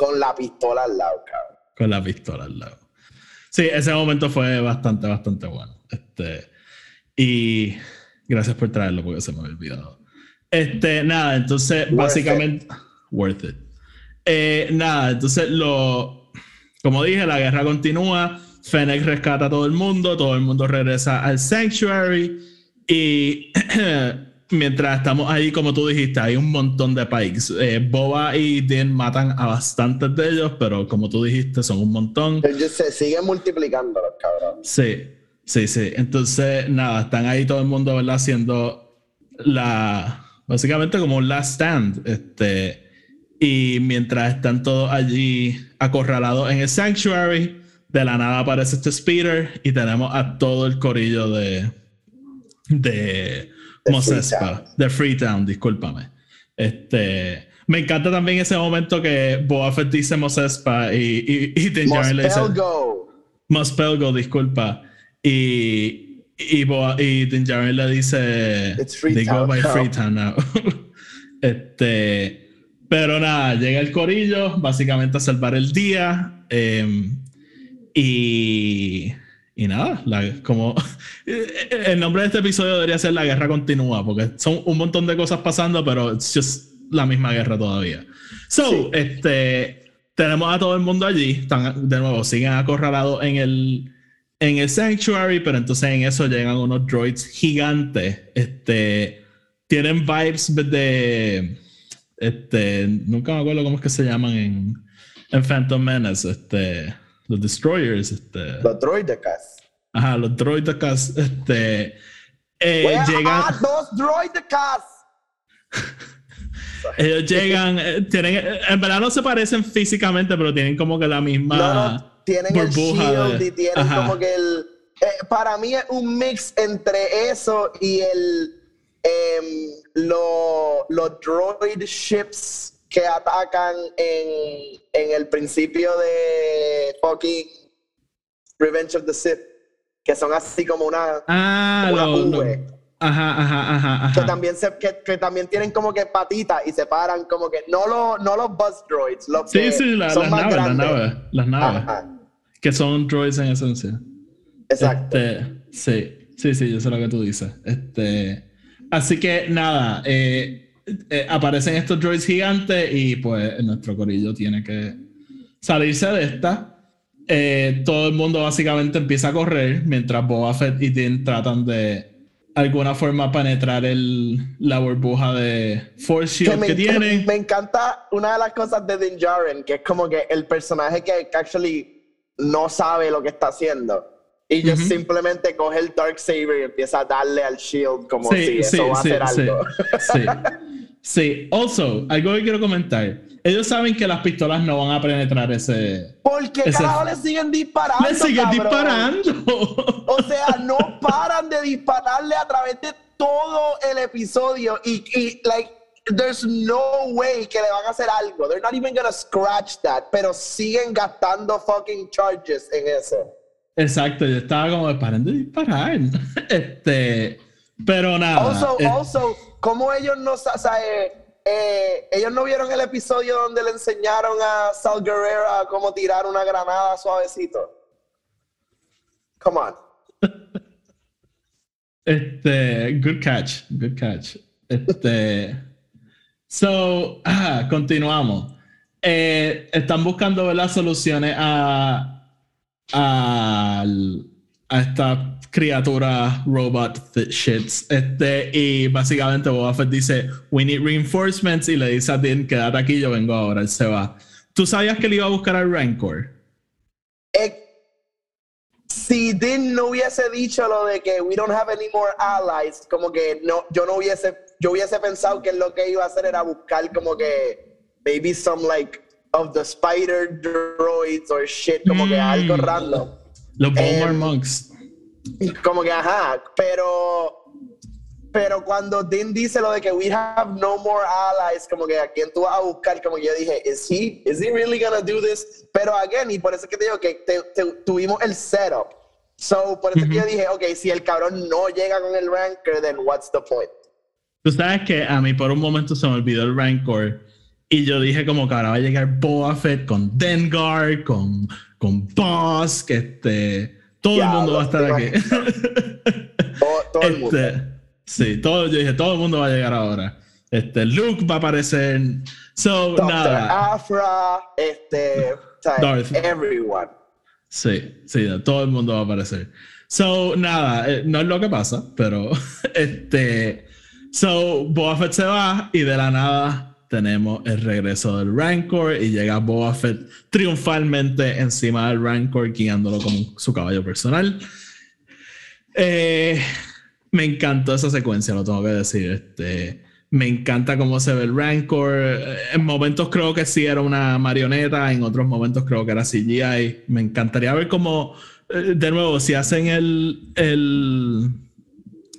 Con la pistola al lado, cabrón. Con la pistola al lado. Sí, ese momento fue bastante, bastante bueno. Este, y gracias por traerlo porque se me había olvidado. Este, nada, entonces, Worth básicamente, worth it. Eh, nada, entonces lo, como dije, la guerra continúa. Fennec rescata a todo el mundo, todo el mundo regresa al Sanctuary y mientras estamos ahí, como tú dijiste, hay un montón de pikes. Eh, Boba y Din matan a bastantes de ellos, pero como tú dijiste, son un montón. Ellos se siguen multiplicando los cabrones. Sí, sí, sí. Entonces, nada, están ahí todo el mundo, ¿verdad? Haciendo la. Básicamente como un last stand. Este. Y mientras están todos allí acorralados en el sanctuary, de la nada aparece este speeder y tenemos a todo el corillo de. de. De Mos Freetown. Espa, de Freetown, discúlpame. Este. Me encanta también ese momento que Boba Fett dice Mos Espa y, y, y Din Djarin le dice. Mospelgo. Disculpa. Y, y, Boa- y Din Djarin le dice: It's They go by now." Freetown now. este, pero nada, llega el corillo, básicamente a salvar el día. em, y, y nada, la- como el nombre de este episodio debería ser La Guerra Continúa, porque son un montón de cosas pasando, pero es just la misma guerra todavía. So, Sí. este, tenemos a todo el mundo allí, están, de nuevo, siguen acorralados en el, en el Sanctuary, pero entonces en eso llegan unos droids gigantes, este, tienen vibes de, este, nunca me acuerdo cómo es que se llaman en, en Phantom Menace, este, los Destroyers, este, Los droidecas. ajá, los droidecas, este, eh, llegan, are those droidecas? ellos llegan, eh, tienen, eh, en verdad no se parecen físicamente, pero tienen como que la misma No, no, tienen el burbuja shield de- y tienen ajá. como que el... eh, para mí es un mix entre eso y el... lo- los droid ships que atacan en, en el principio de fucking Revenge of the Sith. Que son así como una... Ah, Una lo- lo- V. ajá, ajá, ajá, que también se, que, que también tienen como que patitas y se paran como que no los no los bus droids los Sí, que sí, la- son las más naves, las naves, las naves, Ajá, que son droids en esencia. exacto Este, sí, sí, sí, yo sé lo que tú dices. Este, así que nada, eh, eh, aparecen estos droids gigantes y pues nuestro corillo tiene que salirse de esta. Eh, todo el mundo básicamente empieza a correr mientras Boba Fett y Din tratan de alguna forma penetrar el, la burbuja de Force que Shield me, que, enc- tienen. me encanta una de las cosas de Din Djarin que es como que el personaje que, que actually no sabe lo que está haciendo y ellos Ujú. simplemente coge el Darksaber y empieza a darle al shield como si eso va a hacer algo Sí, sí. Also, algo que quiero comentar. Ellos saben que las pistolas no van a penetrar ese. ¿por qué Ese- carajo le siguen disparando ¡Le siguen cabrón? disparando! O sea, no paran de dispararle a través de todo el episodio y, y like, there's no way que le van a hacer algo. They're not even gonna scratch that, pero siguen gastando fucking charges en eso. Exacto, yo estaba como, paren de disparar. Este. Pero nada. Also, also, como ellos no o eh, eh, ellos no vieron el episodio donde le enseñaron a Sal Guerrero cómo tirar una granada suavecito. Come on. Este, good catch, good catch. Este. So, continuamos. Eh, están buscando las soluciones a, a, a esta criatura robot shits. Este, y básicamente Boba Fett dice, we need reinforcements y le dice a Din, quédate aquí, yo vengo ahora, él se va. ¿Tú sabías que él iba a buscar al Rancor? Eh, si Din no hubiese dicho lo de que we don't have any more allies, como que no, yo no hubiese, yo hubiese pensado que lo que iba a hacer era buscar como que maybe some like of the spider droids or shit, como que algo Mm. random. Los Bomber Em, Monks. Como que ajá, pero pero cuando Din dice lo de que we have no more allies, como que a quién tú vas a buscar, como que yo dije, is he, is he really gonna do this? Pero again, y por eso es que te digo que te- te- tuvimos el setup. So, por eso es que yo dije, ok, si el cabrón no llega con el ranker, then what's the point? Tú sabes que a mí por un momento se me olvidó el Rancor y yo dije como que ahora va a llegar Boba Fett con Dengar, con, con Boss, que este, todo el mundo va a estar aquí. Todo, todo el mundo. Este, sí, todo, yo dije, todo el mundo va a llegar ahora. Este, Luke va a aparecer. So, Dr. nada. Afra, este, Darth. everyone. Sí, sí, todo el mundo va a aparecer. So, nada, eh, no es lo que pasa, pero este. So, Boba Fett se va y de la nada tenemos el regreso del Rancor y llega Boba triunfalmente encima del Rancor, guiándolo como su caballo personal. Eh, me encantó esa secuencia, lo tengo que decir. Este, me encanta cómo se ve el Rancor. En momentos creo que sí era una marioneta, en otros momentos creo que era CGI. Me encantaría ver cómo, eh, de nuevo, si hacen el, el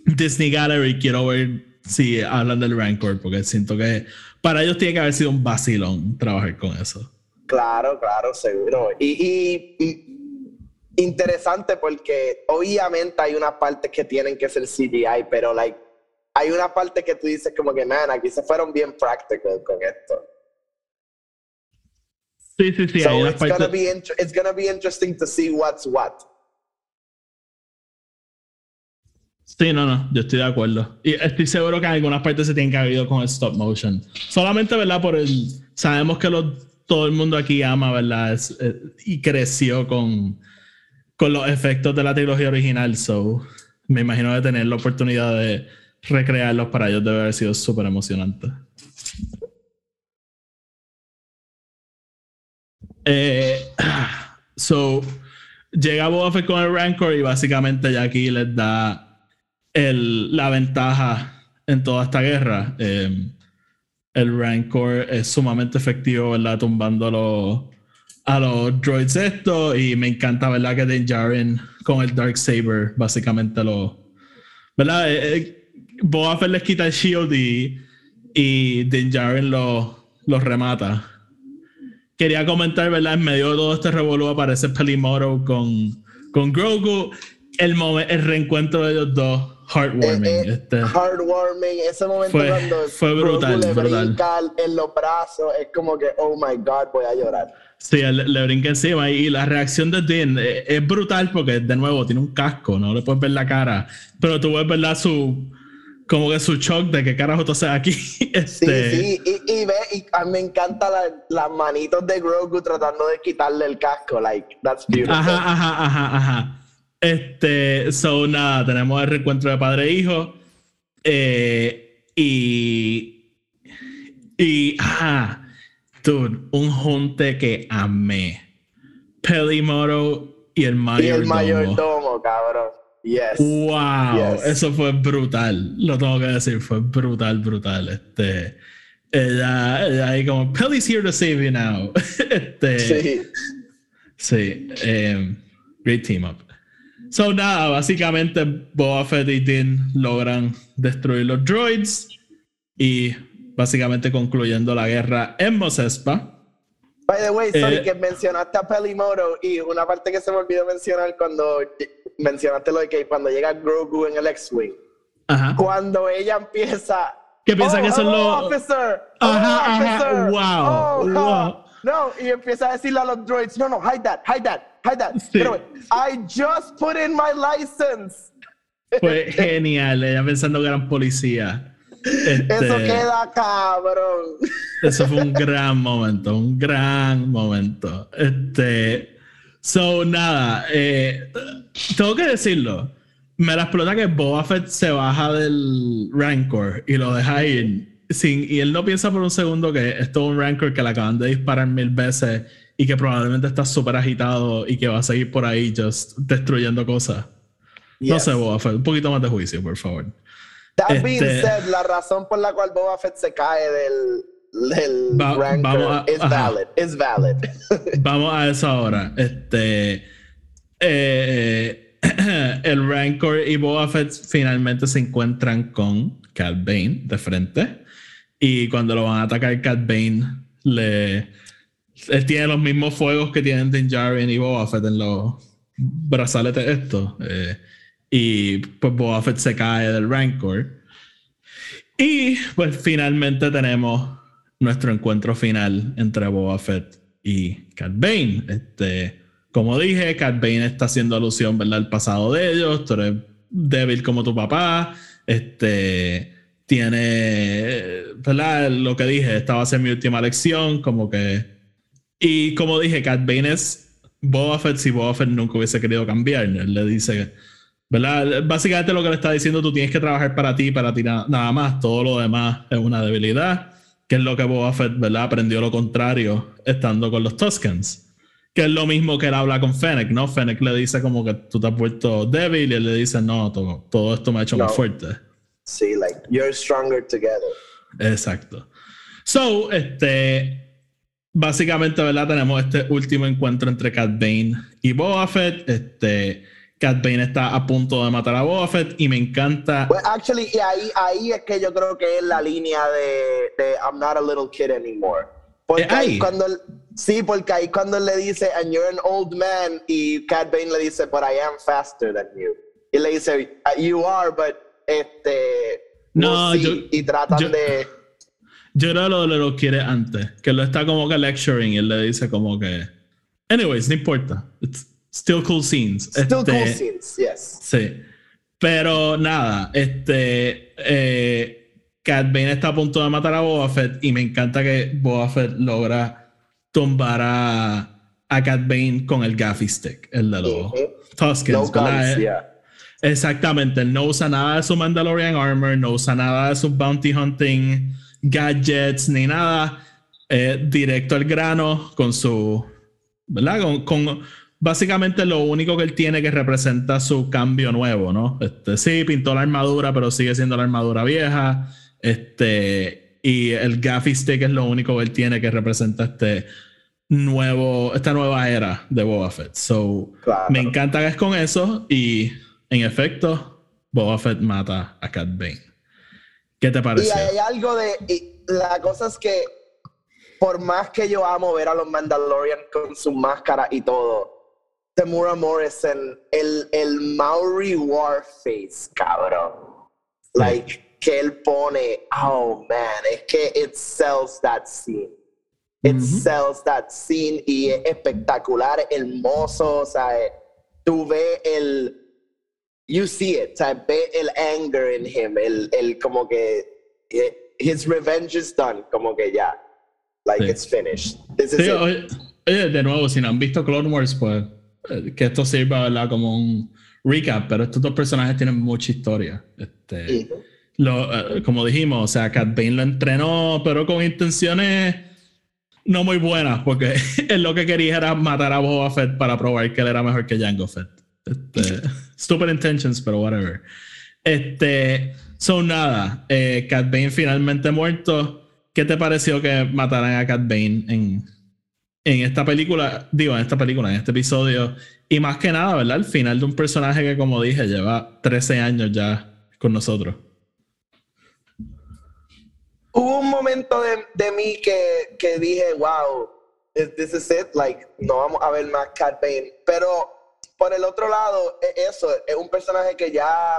Disney Gallery, quiero ver si hablan del Rancor, porque siento que para ellos tiene que haber sido un vacilón trabajar con eso. Claro, claro, seguro. Y, y- y interesante porque obviamente hay unas partes que tienen que ser CGI, pero like, hay una parte que tú dices como que, man, aquí se fueron bien practical con esto. Sí, sí, sí. so hay unas it's, gonna partes- be int- it's gonna be interesting to see what's what. Sí, no, no, yo estoy de acuerdo. Y estoy seguro que en algunas partes se tienen que haber ido con el stop motion. Solamente, ¿verdad? Por el. Sabemos que todo el mundo aquí ama, ¿verdad? Eh, y creció con, con los efectos de la trilogía original. So, me imagino de tener la oportunidad de recrearlos para ellos debe haber sido súper emocionante. Eh, so, llega Boba Fett con el Rancor y básicamente ya aquí les da el- la ventaja en toda esta guerra. Eh, el Rancor es sumamente efectivo, ¿verdad? Tumbando a los, droids estos y me encanta, ¿verdad? Que Din Djarin con el Dark Saber básicamente lo... ¿Verdad? Eh, eh, Boba les quita el shield y, y Din lo, lo remata. Quería comentar, ¿verdad? En medio de todo este revolú aparece Pelimoro con, con Grogu. El, el reencuentro de ellos dos, heartwarming. Eh, eh, este. Heartwarming, ese momento Fue- cuando fue brutal, le brutal. brinca en los brazos, es como que, oh my god, voy a llorar. Sí, él le brinca encima y, la reacción de Dean eh, es, brutal porque, de nuevo, tiene un casco, no le puedes ver la cara, pero tú ves, ¿verdad? Su, como que su shock de qué carajo tú haces aquí. Sí, Este, sí, y, y ve, y a mí me encanta la- las manitos de Grogu tratando de quitarle el casco, like, that's beautiful. Ajá, ajá, ajá, ajá. Este, so nada, tenemos el reencuentro de padre e hijo. eh, y. Y. Ajá. Dude, un junte que amé. Pelimoro y el y mayordomo. el mayordomo, cabrón. Yes. Wow, Yes. eso fue brutal. Lo tengo que decir, fue brutal, brutal. Este, ella, ella ahí como, Pelly's here to save you now. Este, Sí. Sí, eh, great team up. So nada, básicamente Boba Fett y Din logran destruir los droids y básicamente concluyendo la guerra en Mos Espa. By the way, sorry Eh, que mencionaste a Pelimoro y una parte que se me olvidó mencionar cuando mencionaste lo de que cuando llega Grogu en el X-Wing. Cuando ella empieza... Que piensa "Oh, que son los- Officer! Ajá, ajá, officer! wow, Oh, wow. huh." No, y empieza a decirle a los droids, no, no, hide that, hide that, hide that. Sí. Pero, I just put in my license. Fue genial, ella pensando que eran policías. Este, Eso queda cabrón. Eso fue un gran momento, un gran momento. Este, so nada, eh, tengo que decirlo. Me la explota que Boba Fett se baja del Rancor y lo deja ir. Sin, y él no piensa por un segundo que esto es un Rancor que le acaban de disparar mil veces y que probablemente está súper agitado y que va a seguir por ahí just destruyendo cosas. No sé, Boba Fett, un poquito más de juicio, por favor. That being Este- said, la razón por la cual Boba Fett se cae del, del Va- Rancor vamos a- is valid. Is valid. Vamos a eso ahora. Este. eh, el Rancor y Boba Fett finalmente se encuentran con Cat Bane de frente. Y cuando lo van a atacar, Cat Bane le. Él tiene los mismos fuegos que tienen Din Djarin y Boba Fett en los brazaletes estos. eh, y pues Boba Fett se cae del Rancor. Y pues finalmente tenemos nuestro encuentro final entre Boba Fett y Cat Bane. Este, como dije, Cat Bane está haciendo alusión ¿verdad? al pasado de ellos. Tú eres débil como tu papá. Este tiene ¿verdad? lo que dije, esta va a ser mi última lección. Como que. Y como dije, Cat Bane es Boba Fett si Boba Fett nunca hubiese querido cambiar. Él le dice. ¿Verdad? Básicamente lo que le está diciendo, tú tienes que trabajar para ti, para ti na- nada más. Todo lo demás es una debilidad, que es lo que Boba Fett, ¿verdad? Aprendió lo contrario estando con los Tuscans. Que es lo mismo que él habla con Fennec, ¿no? Fennec le dice como que tú te has vuelto débil y él le dice, no, todo, todo esto me ha hecho No. más fuerte. sí, like, you're stronger together. Exacto. So, este. Básicamente, ¿verdad? Tenemos este último encuentro entre Cat Bane y Boba Fett. Este. Cat Bane está a punto de matar a Boba Fett y me encanta. Well, actually, y ahí, ahí es que yo creo que es la línea de, de I'm not a little kid anymore. Porque ahí. cuando sí, porque ahí cuando le dice, and you're an old man, y Cat Bane le dice, but I am faster than you. Y le dice, "Uh, you are, but este. No, we'll see". yo- y tratan yo- de. Yo creo que lo, lo quiere antes. Que lo está como que lecturing y él le dice como que. Anyways, no importa. It's still cool scenes. Still Este, cool scenes, yes. Sí. Pero nada, este. Eh, Cat Bane está a punto de matar a Boba Fett y me encanta que Boba Fett logra tumbar a, a Cat Bane con el Gaffy Stick, el de los Ujú. Tuskens, No ¿verdad? guns, yeah. Exactamente, él no usa nada de su Mandalorian Armor, no usa nada de sus bounty hunting gadgets ni nada. Eh, directo al grano con su. ¿Verdad? Con, con- básicamente lo único que él tiene que representa su cambio nuevo, ¿no? Este, sí, pintó la armadura, pero sigue siendo la armadura vieja. Este. Y el Gaffy Stick es lo único que él tiene que representa este nuevo, esta nueva era de Boba Fett. So, Claro. me encanta que es con eso y en efecto, Boba Fett mata a Cat Bane. ¿Qué te Y pareció? hay algo de. y la cosa es que, por más que yo amo ver a los Mandalorian con su máscara y todo, Tamura Morrison, el, el Maori Warface, cabrón. Like, que él pone, oh man, es que it sells that scene. It sells that scene y es espectacular, hermoso, o sea, eh, tú ves el, you see it, o sea, ve el anger in him, el, el como que eh, his revenge is done, como que ya, like Sí. it's finished. This is Sí, it. oye, oye, de nuevo, si no han visto Clone Wars, pues eh, que esto sirva ¿verdad? como un recap, pero estos dos personajes tienen mucha historia. Este, lo, eh, como dijimos, o sea, Cat Bane lo entrenó, pero con intenciones no muy buenas, porque él lo que quería era matar a Boba Fett para probar que él era mejor que Jango Fett. Este, stupid intentions, pero whatever. Este, son nada, eh, Cat Bane finalmente muerto. ¿Qué te pareció que mataran a Cat Bane en, en esta película? Digo, en esta película, en este episodio. Y más que nada, ¿verdad? El final de un personaje que, como dije, lleva 13 años ya con nosotros. Hubo un momento de, de mí que, que dije, wow, is- this is it, like, no vamos a ver más Cat Bane. Pero por el otro lado, e- eso, es un personaje que ya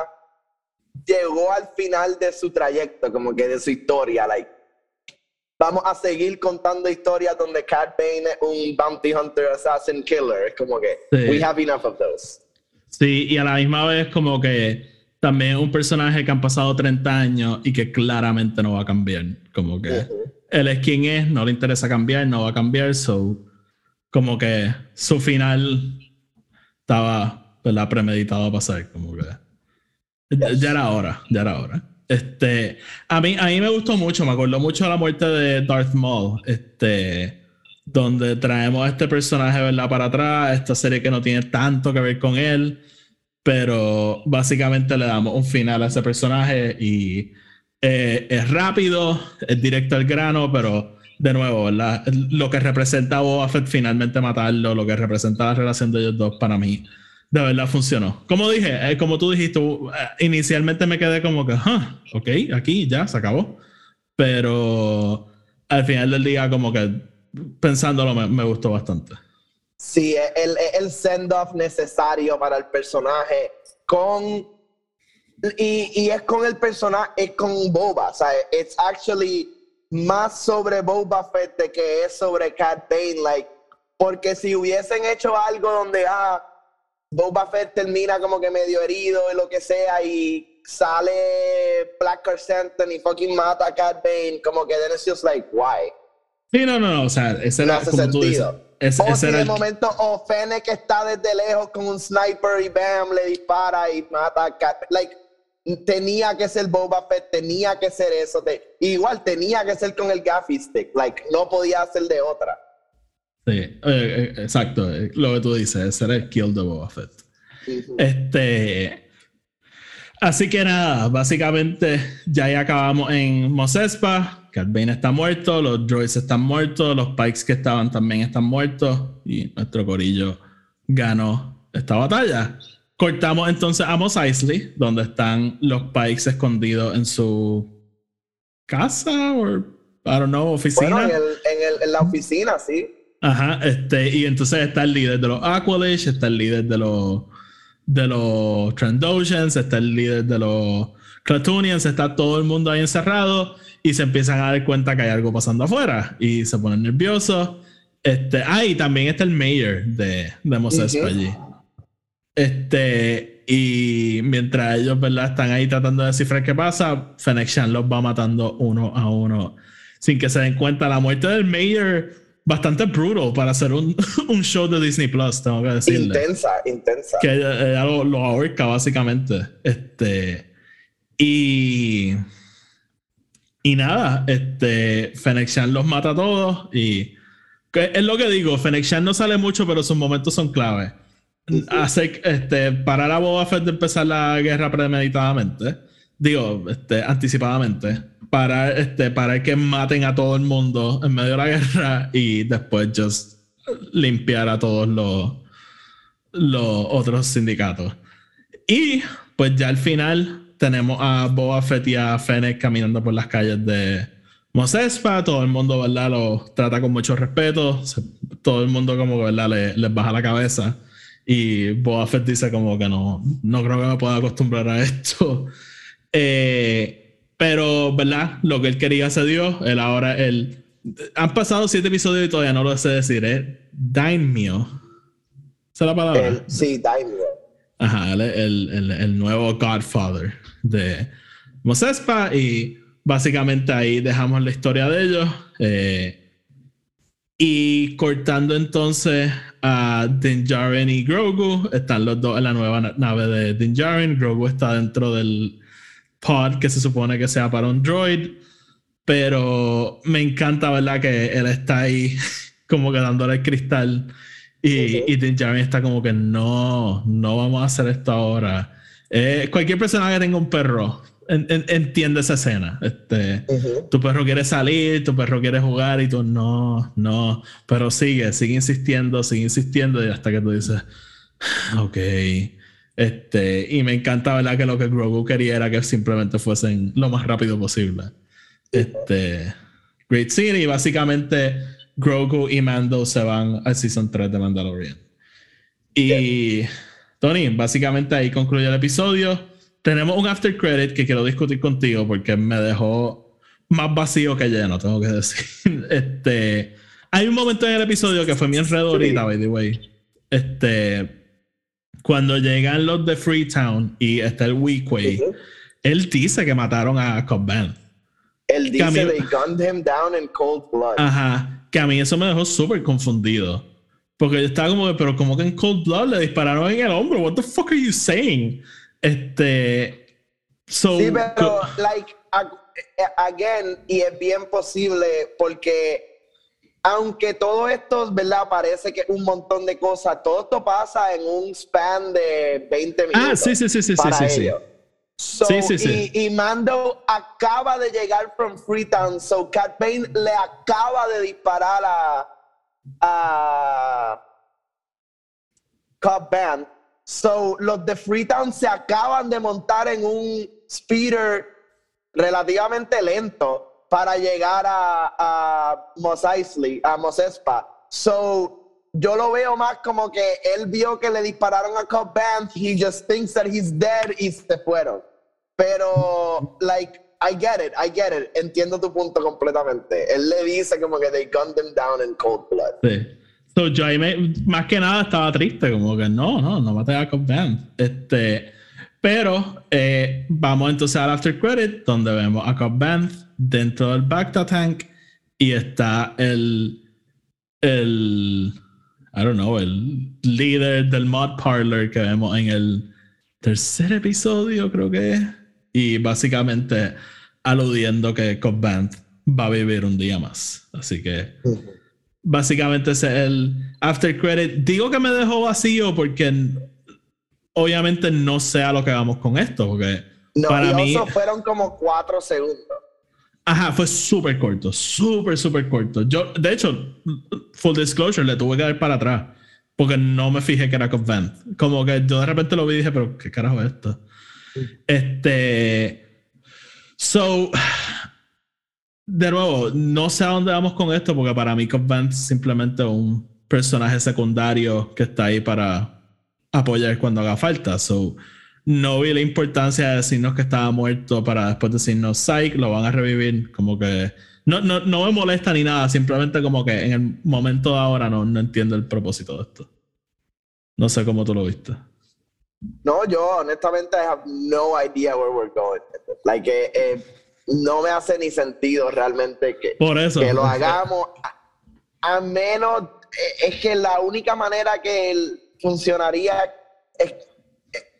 llegó al final de su trayecto, como que de su historia, like, vamos a seguir contando historias donde Cat Bane es un bounty hunter, assassin, killer, es como que, Sí. we have enough of those. Sí, y a la misma vez como que también un personaje que han pasado 30 años y que claramente no va a cambiar. Como que él es quien es, no le interesa cambiar, no va a cambiar, so como que su final estaba la premeditado a pasar, como que ya era hora, ya era hora. Este, a mí, a mí me gustó mucho, me acordó mucho de la muerte de Darth Maul, este, donde traemos a este personaje, ¿verdad? Para atrás, esta serie que no tiene tanto que ver con él, pero básicamente le damos un final a ese personaje y eh, es rápido, es directo al grano, pero de nuevo. Lo que representa a finalmente matarlo, lo que representa la relación de ellos dos para mí, de verdad funcionó. Como dije, eh, como tú dijiste, uh, eh, inicialmente me quedé como que, ah, ok, aquí ya se acabó. Pero al final del día, como que pensándolo, me, gustó bastante. Sí, el, el send-off necesario para el personaje con. Y, y, es con el personaje, es con Boba, o sea, it's actually más sobre Boba Fett de que es sobre Cat Bane, like, porque si hubiesen hecho algo donde, ah, Boba Fett termina como que medio herido y lo que sea y sale Black Crescent y fucking mata a Cat Bane, como que then it's just like, why? Sí, no, no, no, o sea, ese era como tú dices. Ese, o si de momento, o Fennec está desde lejos con un sniper y bam, le dispara y mata a Cat Like, tenía que ser Boba Fett, tenía que ser eso. igual tenía que ser con el gaffy stick. Like, no podía ser de otra. Sí, eh, eh, exacto. Eh, lo que tú dices, ese era el kill de Boba Fett. Este. Así que nada, básicamente ya ahí acabamos en Mos Espa. Cat Bane está muerto, los droids están muertos, los pikes que estaban también están muertos y nuestro corillo ganó esta batalla. Cortamos entonces a Mos Eisley, donde están los Pikes escondidos en su casa o, I don't know, oficina. Bueno, en, la oficina, sí. Ajá, este, y entonces está el líder de los Aqualish, está el líder de los de los Trandosians, está el líder de los Clatunians, está todo el mundo ahí encerrado y se empiezan a dar cuenta que hay algo pasando afuera y se ponen nerviosos. Este, ah, y también está el mayor de, de Mos allí. Este, y mientras ellos, ¿verdad? Están ahí tratando de descifrar qué pasa, Fennec Shan los va matando uno a uno sin que se den cuenta. La muerte del Mayor, bastante brutal para hacer un, un show de Disney Plus, tengo que decirle. Intensa, intensa. Que ella, lo, lo, ahorca, básicamente. Este, y. Y nada, este, Fennec Shan los mata a todos y. Es lo que digo, Fennec Shan no sale mucho, pero sus momentos son clave hacer este, parar a Boba Fett de empezar la guerra premeditadamente, digo, este, anticipadamente, para, este, para que maten a todo el mundo en medio de la guerra y después just limpiar a todos los, los otros sindicatos. Y pues ya al final tenemos a Boba Fett y a Fennec caminando por las calles de Mos Espa, todo el mundo, ¿verdad? Los trata con mucho respeto, todo el mundo como, ¿verdad? les baja la cabeza. Y Boba Fett dice como que no, no creo que me pueda acostumbrar a esto. Eh, pero, ¿verdad? Lo que él quería se dio. Él ahora, él... Han pasado siete episodios y todavía no lo sé decir, ¿eh? Daimyo. ¿Esa es la palabra? sí, Daimyo. Ajá, el, el, el, nuevo Godfather de Mos Espa y básicamente ahí dejamos la historia de ellos. Eh, y cortando entonces a Din Djarin y Grogu, están los dos en la nueva nave de Din Djarin. Grogu está dentro del pod que se supone que sea para un droid. Pero me encanta, ¿verdad? Que él está ahí como que dándole el cristal. Y, Din Djarin está como que no, no vamos a hacer esto ahora. Eh, cualquier persona que tenga un perro entiende esa escena. Este, Tu perro quiere salir, tu perro quiere jugar y tú no, no. Pero sigue, sigue insistiendo, sigue insistiendo y hasta que tú dices, ok. Este, y me encanta, ¿verdad? Que lo que Grogu quería era que simplemente fuesen lo más rápido posible. Este, Great Scene y básicamente Grogu y Mando se van al Season 3 de Mandalorian. Y Tony, básicamente ahí concluye el episodio tenemos un after credit que quiero discutir contigo porque me dejó más vacío que lleno, tengo que decir. Este, hay un momento en el episodio que fue mi enredo ahorita, by the way. Este, cuando llegan los de Freetown y está el Weequay, Ujú. él dice que mataron a Cobb. Él dice Camilo- they gunned him down in cold blood. Ajá, que a mí eso me dejó súper confundido. Porque yo estaba como, que, pero como que en Cold Blood le dispararon en el hombro. What the fuck are you saying? Este. So, Sí, pero, like, eh, again, y es bien posible porque, aunque todo esto, ¿verdad? Parece que un montón de cosas, todo esto pasa en un span de 20 minutos. Ah, sí, sí, sí, sí, sí, para sí, sí. ellos. So, Sí, sí, sí. Y, y Mando acaba de llegar from Freetown, so Cat Bane le acaba de disparar a, a Cobb Band. So, los de Freetown se acaban de montar en un speeder relativamente lento para llegar a, a Mos Eisley, a Mos Espa. So, yo lo veo más como que él vio que le dispararon a Cobb Band, he just thinks that he's dead y se fueron. Pero, like, I get it, I get it. Entiendo tu punto completamente. Él le dice como que they gunned him down in cold blood. Sí. So, yo ahí más que nada estaba triste, como que no, no, no maté a Cobb Vanth. Este, pero eh, vamos entonces al after credit, donde vemos a Cobb Vanth dentro del Bacta tank y está el, el, I don't know, el líder del mod parlor que vemos en el tercer episodio, creo que es. Y básicamente aludiendo que Cobb Vanth va a vivir un día más. Así que básicamente es el after credit. Digo que me dejó vacío porque obviamente no sé a lo que vamos con esto, porque No, para mí, fueron como cuatro segundos. ajá, fue súper corto, súper, súper corto. Yo, de hecho, full disclosure, le tuve que dar para atrás porque no me fijé que era con Vent. Como que yo de repente lo vi y dije, pero ¿qué carajo es esto? Este. So. De nuevo, no sé a dónde vamos con esto, porque para mí Cobb Vanth es simplemente un personaje secundario que está ahí para apoyar cuando haga falta. So, no vi la importancia de decirnos que estaba muerto para después decirnos psych, lo van a revivir. Como que no, no, no me molesta ni nada, simplemente como que en el momento de ahora no, no entiendo el propósito de esto. No sé cómo tú lo viste. No, yo honestamente I have no idea where we're going. Like, eh, eh, no me hace ni sentido realmente que, Por eso. que lo hagamos. A, a menos, eh, es que la única manera que él funcionaría es,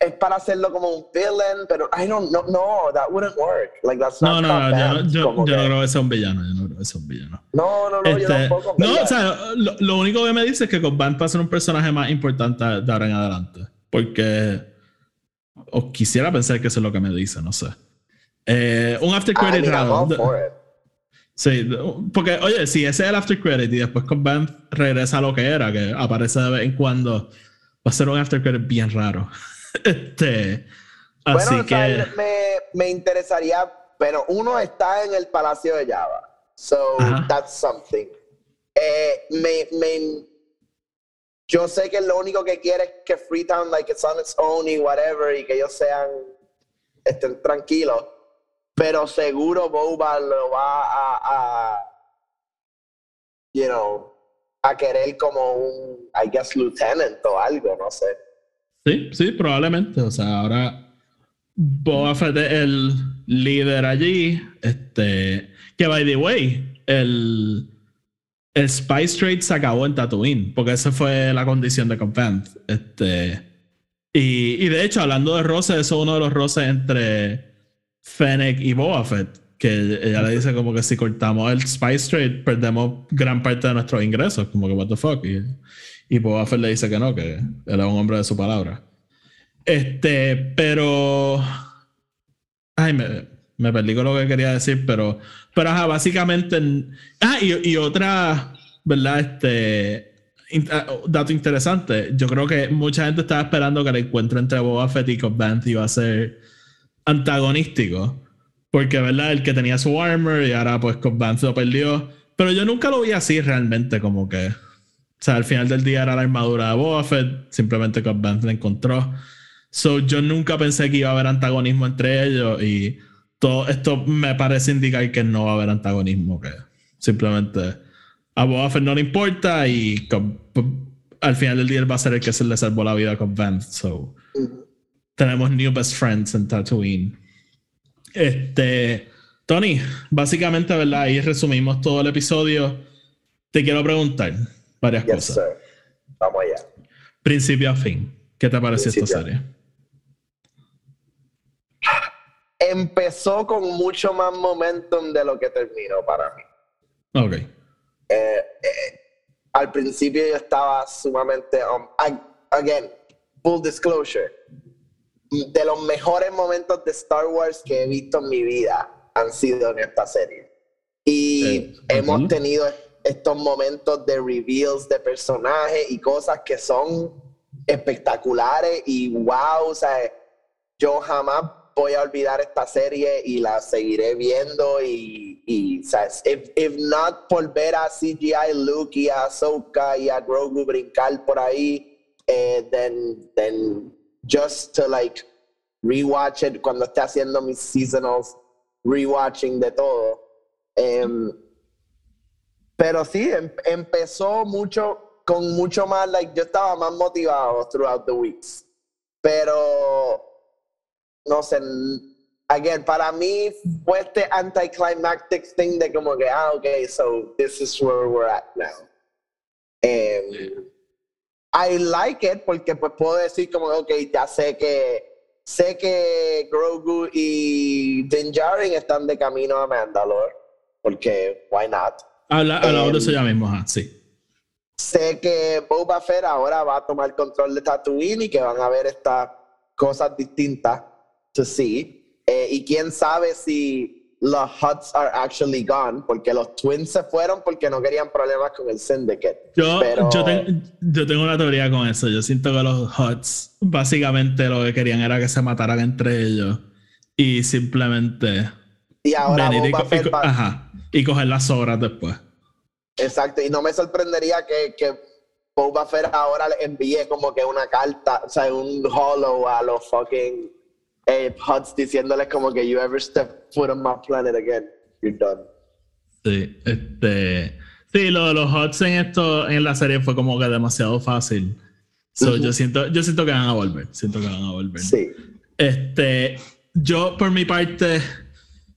es para hacerlo como un villain, pero I don't know, no, that wouldn't work. Like, that's No, not no, no, yo, yo, yo no creo que sea un villano. Yo no creo que sea un villano. no, no, no, yo Este, tampoco. no, o sea, lo, lo único que me dice es que Cobb va a ser un personaje más importante de ahora en adelante. Porque. O quisiera pensar que eso es lo que me dice, no sé. Eh, un after I credit for it. Sí, porque, oye, si ese es el after credit y después Cobb Vanth regresa a lo que era, que aparece de vez en cuando, va a ser un after credit bien raro. este. Así Bueno, o que. sea, me, me interesaría, pero uno está en el Palacio de Java. So, Ajá. that's something. Eh, me, me, yo sé que lo único que quiere es que Freetown, like, it's on its own y whatever, y que ellos sean, estén tranquilos. Pero seguro Boba lo va a, you know, a querer como un, I guess, lieutenant o algo, no sé. Sí, sí, probablemente. O sea, ahora Boba Fett es el líder allí. Este. Que by the way, el. El Spice Trade se acabó en Tatooine, porque esa fue la condición de Cobb Vanth. Este. Y, y de hecho, hablando de roces, eso es uno de los roces entre Fennec y Boba Fett. Que ella le dice como que si cortamos el Spice Trade, perdemos gran parte de nuestros ingresos. Como que, what the fuck. Y, y Boba Fett le dice que no, que él es un hombre de su palabra. Este, pero. Ay, me, me perdí con lo que quería decir, pero. Pero ajá, básicamente. Ah, y, y otra, ¿verdad? Este. ah, dato interesante. Yo creo que mucha gente estaba esperando que el encuentro entre Boba Fett y Cobb iba a ser antagonístico. Porque, ¿verdad? El que tenía su armor y ahora pues Cobb Vanth lo perdió. Pero yo nunca lo vi así realmente, como que. O sea, al final del día era la armadura de Boba Fett, simplemente Cobb la encontró. So, yo nunca pensé que iba a haber antagonismo entre ellos y todo esto me parece indicar que no va a haber antagonismo, que simplemente a Boba Fett no le importa y Cobb- al final del día él va a ser el que se le salvó la vida con Vance. So, tenemos new best friends en Tatooine. Este, Tony, básicamente, ¿verdad? Ahí resumimos todo el episodio. Te quiero preguntar varias Yes, cosas. sir. Vamos allá. Principio a fin. ¿Qué te pareció esta serie? Empezó con mucho más momentum de lo que terminó para mí. Ok. Eh, eh, al principio yo estaba sumamente. um, ag- again, full disclosure. De los mejores momentos de Star Wars que he visto en mi vida han sido en esta serie. Y hemos tenido estos momentos de reveals de personajes y cosas que son espectaculares y wow, o sea, yo jamás voy a olvidar esta serie y la seguiré viendo y, y ¿sabes? If, if not por ver a CGI Luke y a Ahsoka y a Grogu brincar por ahí, eh, then, then just to like rewatch it cuando esté haciendo mis seasonals, rewatching de todo. Em, pero sí, em- empezó mucho, con mucho más, like, yo estaba más motivado throughout the weeks. Pero, no sé, again, para mí fue este anticlimactic thing de como que, ah, ok, so this is where we're at now. Em, I like it porque pues puedo decir como, ok, ya sé que, sé que Grogu y Din Djarin están de camino a Mandalore, porque, why not? Habla, hablamos de Em, eso ya mismo, ajá, sí. sé que Boba Fett ahora va a tomar control de Tatooine y que van a ver estas cosas distintas to see. Eh, y quién sabe si los Huts are actually gone, porque los Twins se fueron porque no querían problemas con el Syndicate. Yo, Pero- yo, ten- yo tengo una teoría con eso. Yo siento que los Huts básicamente lo que querían era que se mataran entre ellos y simplemente Y ahora venir y, co- co- ajá, y coger las sobras después. Exacto, y no me sorprendería que, que Boba Fett ahora le envíe como que una carta, o sea, un hollow a los fucking eh, Huts diciéndoles como que you ever step foot on my planet again, you're done. Sí, este. Sí, lo de los Huts en esto, en la serie fue como que demasiado fácil. So, yo siento, yo siento que van a volver. Siento que van a volver. Sí. Este, yo por mi parte,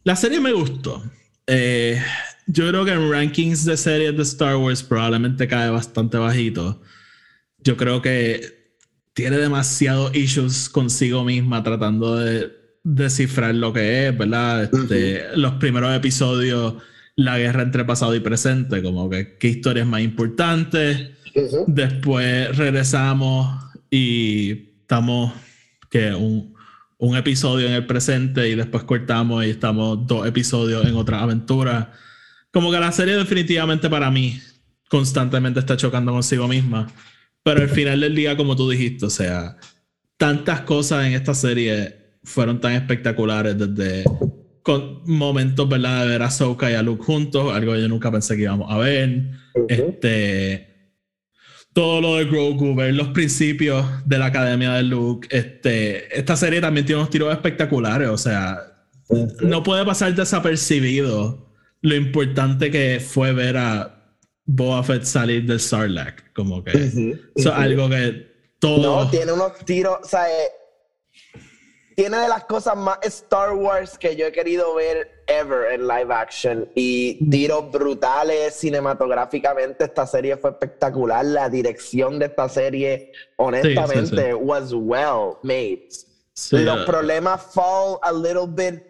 la serie me gustó. Eh, yo creo que en rankings de series de Star Wars probablemente cae bastante bajito. Yo creo que tiene demasiados issues consigo misma tratando de descifrar lo que es, ¿verdad? Este, Los primeros episodios, la guerra entre pasado y presente, como que qué historia es más importante. Ujú. Después regresamos y estamos que un, un episodio en el presente y después cortamos y estamos dos episodios en otra aventura. Como que la serie definitivamente para mí constantemente está chocando consigo misma. Pero al final del día, como tú dijiste, o sea, tantas cosas en esta serie fueron tan espectaculares desde con momentos, ¿verdad? De ver a Ahsoka y a Luke juntos, algo que yo nunca pensé que íbamos a ver. Ujú. Este. Todo lo de Grogu, ver los principios de la academia de Luke. Este, esta serie también tiene unos tiros espectaculares. O sea, no puede pasar desapercibido lo importante que fue ver a Boba Fett salir del Sarlacc. Como que eso es algo que todo. No, tiene unos tiros, o sea, eh, tiene de las cosas más Star Wars que yo he querido ver ever en live action y tiros brutales cinematográficamente. Esta serie fue espectacular. La dirección de esta serie, honestamente, sí. was well made. Sí, Los eh, problemas fall a little bit.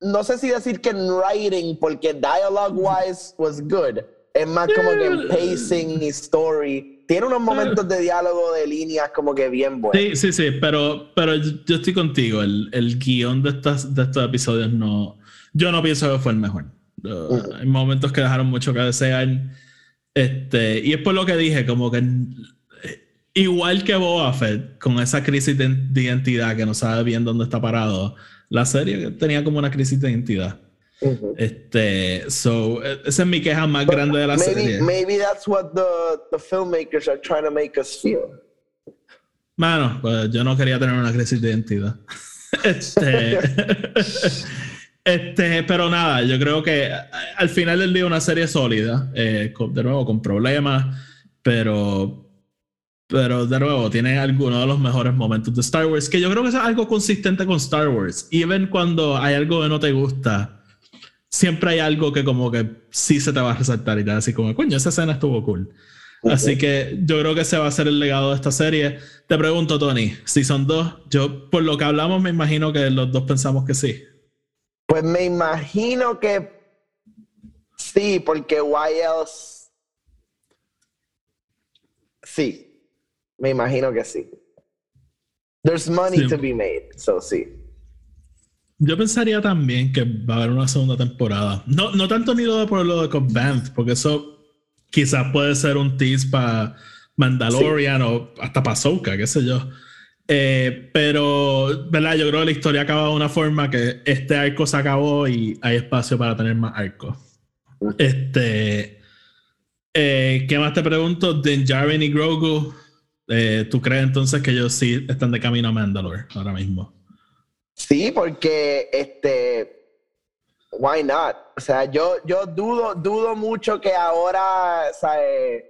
No sé si decir que en writing, porque dialogue wise was good. Es más como que en pacing y story. Tiene unos momentos de diálogo de líneas como que bien buenos. Sí, sí, sí, pero, pero yo estoy contigo. El, el guion de, estas, de estos episodios no. Yo no pienso que fue el mejor. Uh, Hay momentos que dejaron mucho que desear. Este, y es por lo que dije, como que eh, igual que Boba Fett, con esa crisis de identidad que no sabe bien dónde está parado, la serie tenía como una crisis de identidad. Ujú. Este, so, eh, esa es mi queja más grande de la maybe, serie. maybe that's what the, the filmmakers are trying to make us feel. Mano, pues yo no quería tener una crisis de identidad. Este, este, pero nada, yo creo que al final del día una serie sólida, eh, con- de nuevo con problemas, pero Pero de nuevo, tiene algunos de los mejores momentos de Star Wars, que yo creo que es algo consistente con Star Wars. Even cuando hay algo que no te gusta, siempre hay algo que como que sí se te va a resaltar y te así como, coño, esa escena estuvo cool. Así que yo creo que ese va a ser el legado de esta serie. Te pregunto, Tony, si son dos, yo por lo que hablamos me imagino que los dos pensamos que sí. Pues me imagino que sí, porque why else? Sí, me imagino que sí. There's money Sí. to be made, so sí. Yo pensaría también que va a haber una segunda temporada. No, no tanto ni lo de por lo de Vanth, porque eso quizás puede ser un tease para Mandalorian o hasta para Ahsoka, qué sé yo. Eh, pero, ¿verdad? Yo creo que la historia acaba de una forma que este arco se acabó y hay espacio para tener más arcos. Este. eh, ¿Qué más te pregunto? Din Djarin y Grogu. eh, ¿Tú crees entonces que ellos sí están de camino a Mandalore ahora mismo? Sí, porque este, why not? O sea, yo, yo dudo, dudo mucho que ahora, ¿sabes?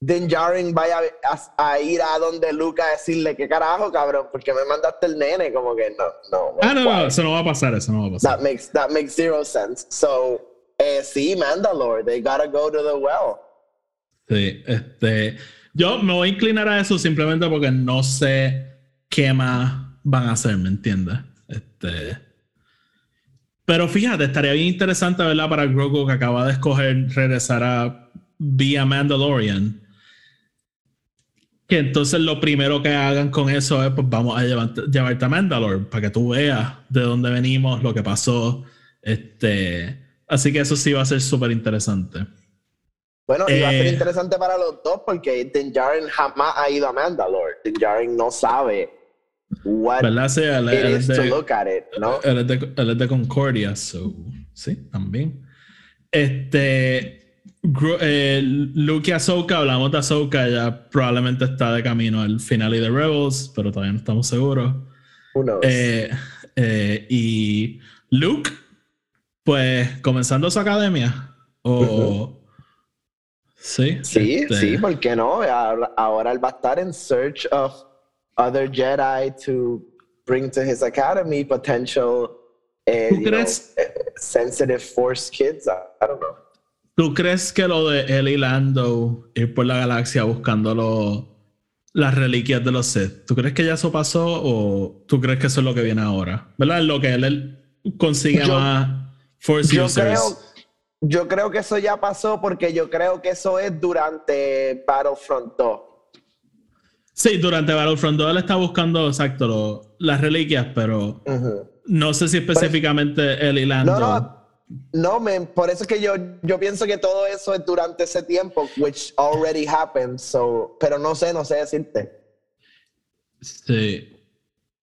Din Djarin vaya a, a ir a donde Luke a decirle, ¿qué carajo, cabrón? Porque me mandaste el nene, como que no, no. Ah, no, no, why? eso no va a pasar, eso no va a pasar. That makes, that makes zero sense. So, eh, sí, Mandalore, they gotta go to the well. Sí, este. Yo me voy a inclinar a eso simplemente porque no sé qué más van a hacer, ¿me entiendes? Este. Pero fíjate, estaría bien interesante, ¿verdad? Para Grogu que acaba de escoger regresar a vía Mandalorian. Que entonces lo primero que hagan con eso es, pues vamos a llevarte, llevarte a Mandalore para que tú veas de dónde venimos, lo que pasó. Este. Así que eso sí va a ser súper interesante. Bueno, y va a ser Eh. interesante para los dos porque Din Djarin jamás ha ido a Mandalore. Din Djarin no sabe what ¿Verdad? Sí, él, it is es to de, look at it, ¿no? él es de- él es de Concordia, so, sí, también. Este, eh, Luke y Ahsoka, hablamos de Ahsoka, ya probablemente está de camino al final de Rebels, pero todavía no estamos seguros. Who knows? Eh, eh, y Luke, pues comenzando su academia, o... Sí, sí, este, sí, ¿por qué no? Ahora, ahora él va a estar en search of other Jedi to bring to his academy potential eh, ¿Tú know, crees- eh, sensitive force kids. I, don't know. ¿Tú crees que lo de él y Lando ir por la galaxia buscando lo- las reliquias de los Sith, ¿tú crees que ya eso pasó o tú crees que eso es lo que viene ahora? ¿Verdad? Lo que él, él consigue Yo- más Force Yo users. creo, yo creo que eso ya pasó porque yo creo que eso es durante Battlefront 2. Sí, durante Battlefront 2 él está buscando, exacto, lo- las reliquias, pero no sé si específicamente él y Lando. No, no, no, man, por eso es que yo, yo pienso que todo eso es durante ese tiempo, which already happened, so, pero no sé, no sé decirte. Sí.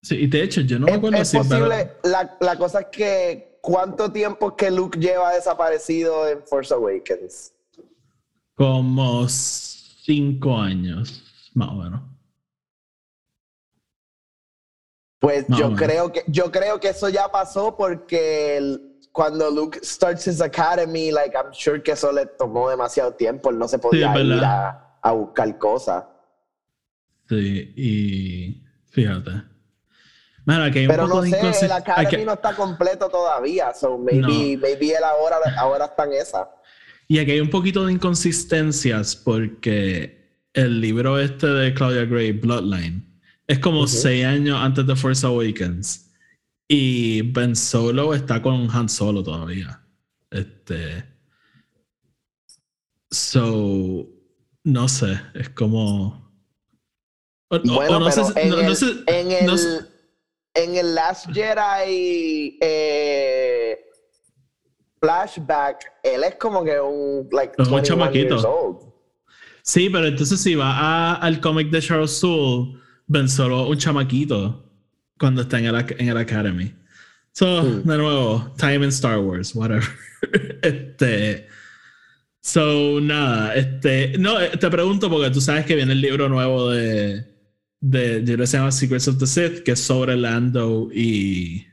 Sí, y de hecho, yo no me acuerdo es si posible, la, la cosa es que, ¿cuánto tiempo que Luke lleva desaparecido en Force Awakens? como cinco años, más o menos. Pues yo creo que yo creo que eso ya pasó porque el- cuando Luke starts his academy, like I'm sure que eso le tomó demasiado tiempo, él no se podía ir a, a buscar cosas. Sí, y fíjate. Mira, aquí hay un Pero no de sé, el academy no está completo todavía, so maybe, maybe él ahora, ahora está en esa. Y aquí hay un poquito de inconsistencias porque el libro este de Claudia Gray, Bloodline, es como seis años antes de Force Awakens. Y Ben Solo está con Han Solo todavía. Este. So. No sé, es como. o- Bueno, o no sé pero en, no- el, no sé- en, el, no sé- en el Last Jedi eh, flashback, él es como que un, like, Es un 21 chamaquito. Sí, pero entonces si va a- al cómic de Charles Soule, Ben Solo un chamaquito cuando está en el, en el Academy. So, de nuevo, time in Star Wars, whatever. este. So, nada, este. No, eh, te pregunto porque tú sabes que viene el libro nuevo de. de yo creo que se llama Secrets of the Sith, que es sobre Lando y.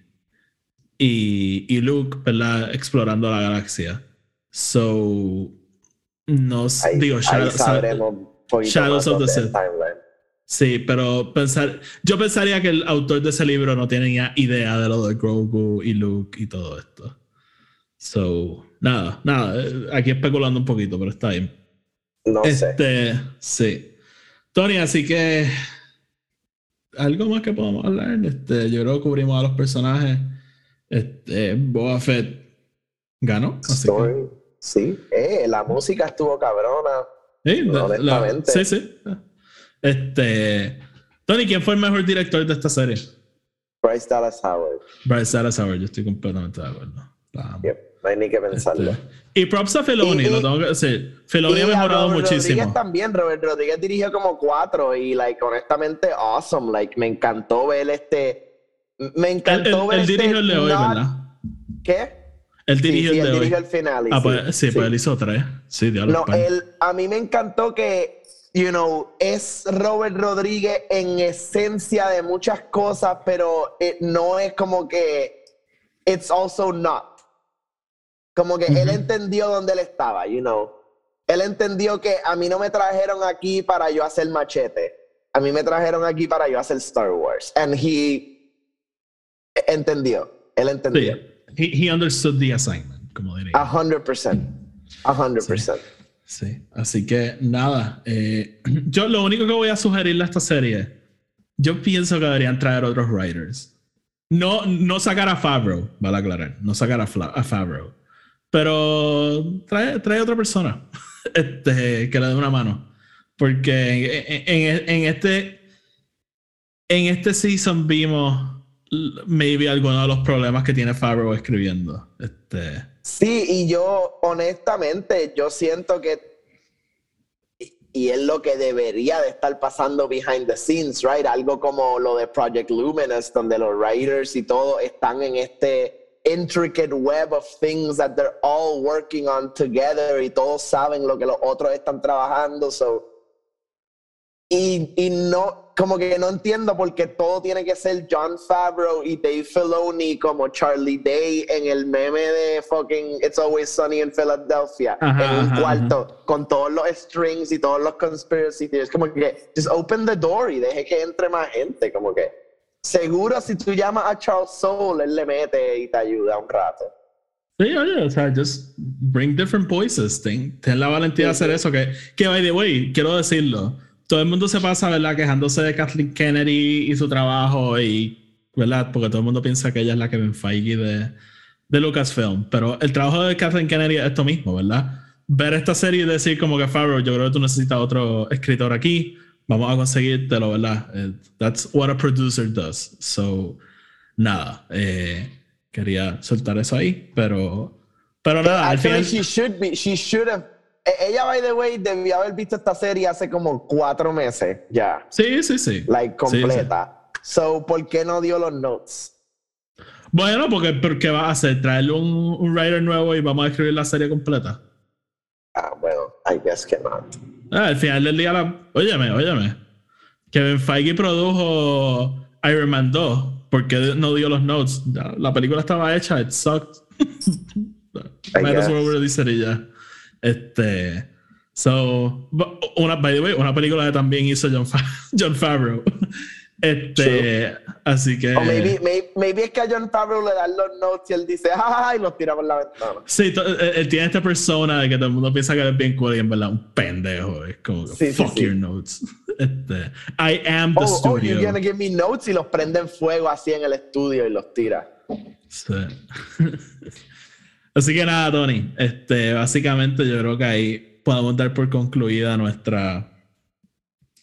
y, y Luke, ¿verdad? Explorando la galaxia. So. No Ahí, digo, ahí Shadow- sabremos, poquito Shadows of the Sith. timeline. Sí, pero pensar, yo pensaría que el autor de ese libro no tenía idea de lo de Grogu y Luke y todo esto. So, nada, nada, eh, aquí especulando un poquito, pero está bien. No sé. Este, sí. Tony, así que algo más que podamos hablar. Este, yo creo que cubrimos a los personajes. Este, Boba Fett ganó. Así que. Sí, eh, la música estuvo cabrona. Sí, la- sí, sí. Este, Tony, ¿quién fue el mejor director de esta serie? Bryce Dallas Howard. Bryce Dallas Howard, yo estoy completamente de acuerdo. Yep, no hay ni que pensarlo. Este, y props a Filoni, y- lo tengo que decir. Filoni ha mejorado Robert muchísimo. Rodríguez también, Robert Rodríguez dirigió como cuatro y, like, honestamente, awesome. Like, me encantó ver este. Me Él, encantó él- ver él este dirigió el de hoy, not- ¿verdad? ¿Qué? Él Sí, dirigió sí, el él de hoy. dirigió el final. Ah, pues sí, pues él hizo tres. Sí, diablo. No, pan. él, a mí me encantó que, you know, es Robert Rodríguez en esencia de muchas cosas, pero eh, no es como que it's also not. Como que él entendió dónde él estaba, you know. Él entendió que a mí no me trajeron aquí para yo hacer machete. A mí me trajeron aquí para yo hacer Star Wars. And he entendió. Él entendió. Sí. He, he understood the assignment, como diría. A hundred percent. A hundred percent. Sí, así que nada. eh, yo lo único que voy a sugerirle a esta serie, yo pienso que deberían traer otros writers. No, no sacar a Favreau, vale aclarar, no sacar a, Fla- a Favreau. Pero trae, trae otra persona este, que le dé una mano. Porque en, este en este season vimos maybe algunos de los problemas que tiene Favreau escribiendo. Este, Sí, y yo honestamente, yo siento que y- es lo que debería de estar pasando behind the scenes, right? Algo como lo de Project Luminous, donde los writers y todo están en este intricate web of things that they're all working on together y todos saben lo que los otros están trabajando, so y, y no, como que no entiendo por qué todo tiene que ser John Favreau y Dave Filoni como Charlie Day en el meme de fucking It's Always Sunny in Philadelphia, Ajá, en un ajá, cuarto, con todos los strings y todos los conspiracy theories. Como que, just open the door y deje que entre más gente. Como que, seguro si tú llamas a Charles Soule, él le mete y te ayuda un rato. Sí, oye, o sea, just bring different voices. Ten, ten la valentía de Sí, hacer sí. eso. Que, que, by the way, quiero decirlo. Todo el mundo se pasa, ¿verdad? Quejándose de Kathleen Kennedy y su trabajo y, ¿verdad? Porque todo el mundo piensa que ella es la Kevin Feige de, de Lucasfilm. Pero el trabajo de Kathleen Kennedy es esto mismo, ¿verdad? Ver esta serie y decir como que Favreau, yo creo que tú necesitas otro escritor aquí. Vamos a conseguírtelo, ¿verdad? Eh, That's what a producer does. So, nada. eh, quería soltar eso ahí, pero... Pero nada, al final... she should be, she should have. E- Ella, by the way, debió haber visto esta serie hace como cuatro meses ya. Sí, sí, sí. like Sí, sí. completa. So, ¿por qué no dio los notes? Bueno, porque, porque va a hacer traerle un, un writer nuevo y vamos a escribir la serie completa. Ah, bueno, I guess que not. Ah, al final del día, la... óyeme, óyeme. Kevin Feige produjo Iron Man 2. ¿Por qué no dio los notes? La película estaba hecha, it sucked. Might as well release it y ya. Este. So, una, by the way, una película que también hizo John, Fa- John Favreau. Este, así que. O maybe, maybe, maybe es que a John Favreau le dan los notes y él dice, ¡ay! y los tira por la ventana. Sí, to- él, él tiene esta persona de que todo el mundo piensa que él es bien cool y en verdad un pendejo. Es como que, Sí, sí, fuck sí. your notes. Este, I am the Oh, oh, studio. you're gonna give me notes y los prende en fuego así en el estudio y los tira. Sí. Así que nada, Tony. Este, básicamente yo creo que ahí podemos dar por concluida nuestra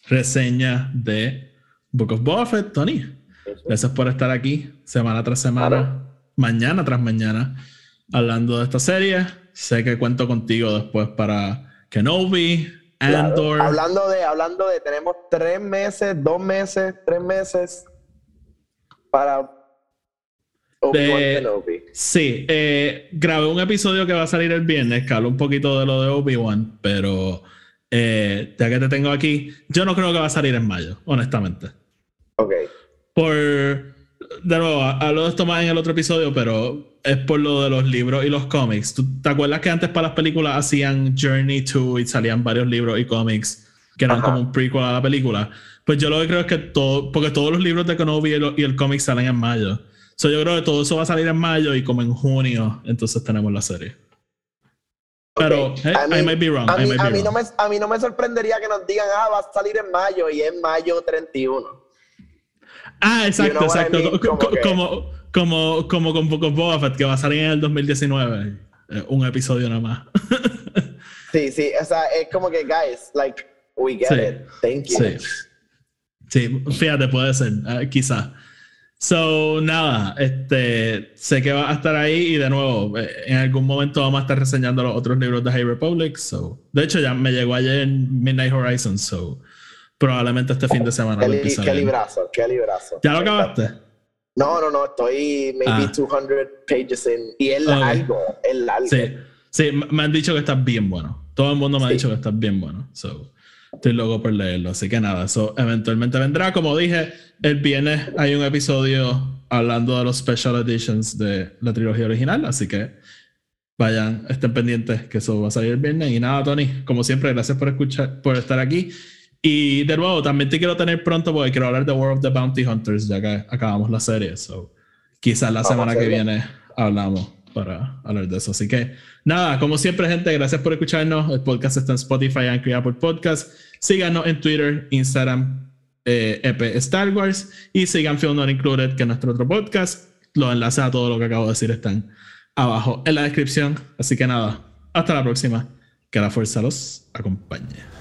reseña de Book of Boba Fett, Tony. Gracias por estar aquí semana tras semana, Claro. mañana tras mañana, hablando de esta serie. Sé que cuento contigo después para Kenobi, Claro. Andor. Hablando de, hablando de, tenemos tres meses, dos meses, tres meses para De- Kenobi. Sí, eh, grabé un episodio que va a salir el viernes que habla un poquito de lo de Obi-Wan, pero eh, ya que te tengo aquí, yo no creo que va a salir en mayo, honestamente. Ok. Por, de nuevo, hablo de esto más en el otro episodio, pero es por lo de los libros y los cómics. ¿Tú te acuerdas que antes para las películas hacían Journey to y salían varios libros y cómics que eran como un prequel a la película. Pues yo lo que creo es que todo, porque todos los libros de Kenobi y el, y el cómic salen en mayo. So yo creo que todo eso va a salir en mayo y como en junio, entonces tenemos la serie. Pero I, might be wrong. A mí, a mí No me, a mí no me sorprendería que nos digan, ah, va a salir en mayo y es mayo 31. Ah, exacto, exacto. como, como, como, con Book of Boba Fett, que va a salir en el 2019. Eh, un episodio nada más. sí, sí. O sea, es como que, guys, like, we get it. Thank you. Sí. sí, fíjate, puede ser, uh, quizá. So, nada, este, sé que va a estar ahí y de nuevo, eh, en algún momento vamos a estar reseñando los otros libros de High Republic. So, de hecho, ya me llegó ayer en Midnight Horizon, so probablemente este fin de semana. Qué, li qué librazo, qué librazo. ¿Ya lo acabaste? No, no, no, estoy maybe 200 ah. pages in. Y es largo, es largo. Sí, sí, me han dicho que está bien bueno. Todo el mundo me ha dicho que está bien bueno. So, estoy loco por leerlo. Así que nada, eso eventualmente vendrá. Como dije, el viernes hay un episodio hablando de los special editions de la trilogía original. Así que vayan, estén pendientes que eso va a salir el viernes. Y nada, Tony, como siempre, gracias por escuchar, por estar aquí. Y de nuevo, también te quiero tener pronto porque quiero hablar de World of the Bounty Hunters, ya que acabamos la serie. So, quizás la semana que viene hablamos para hablar de eso. Así que nada, como siempre, gente, gracias por escucharnos. El podcast está en Spotify, y Apple Podcast. Síganos en Twitter, Instagram, eh, EP Star Wars y sigan Film Not Included, que es nuestro otro podcast. Los enlaces a todo lo que acabo de decir están abajo en la descripción. Así que nada, hasta la próxima. Que la fuerza los acompañe.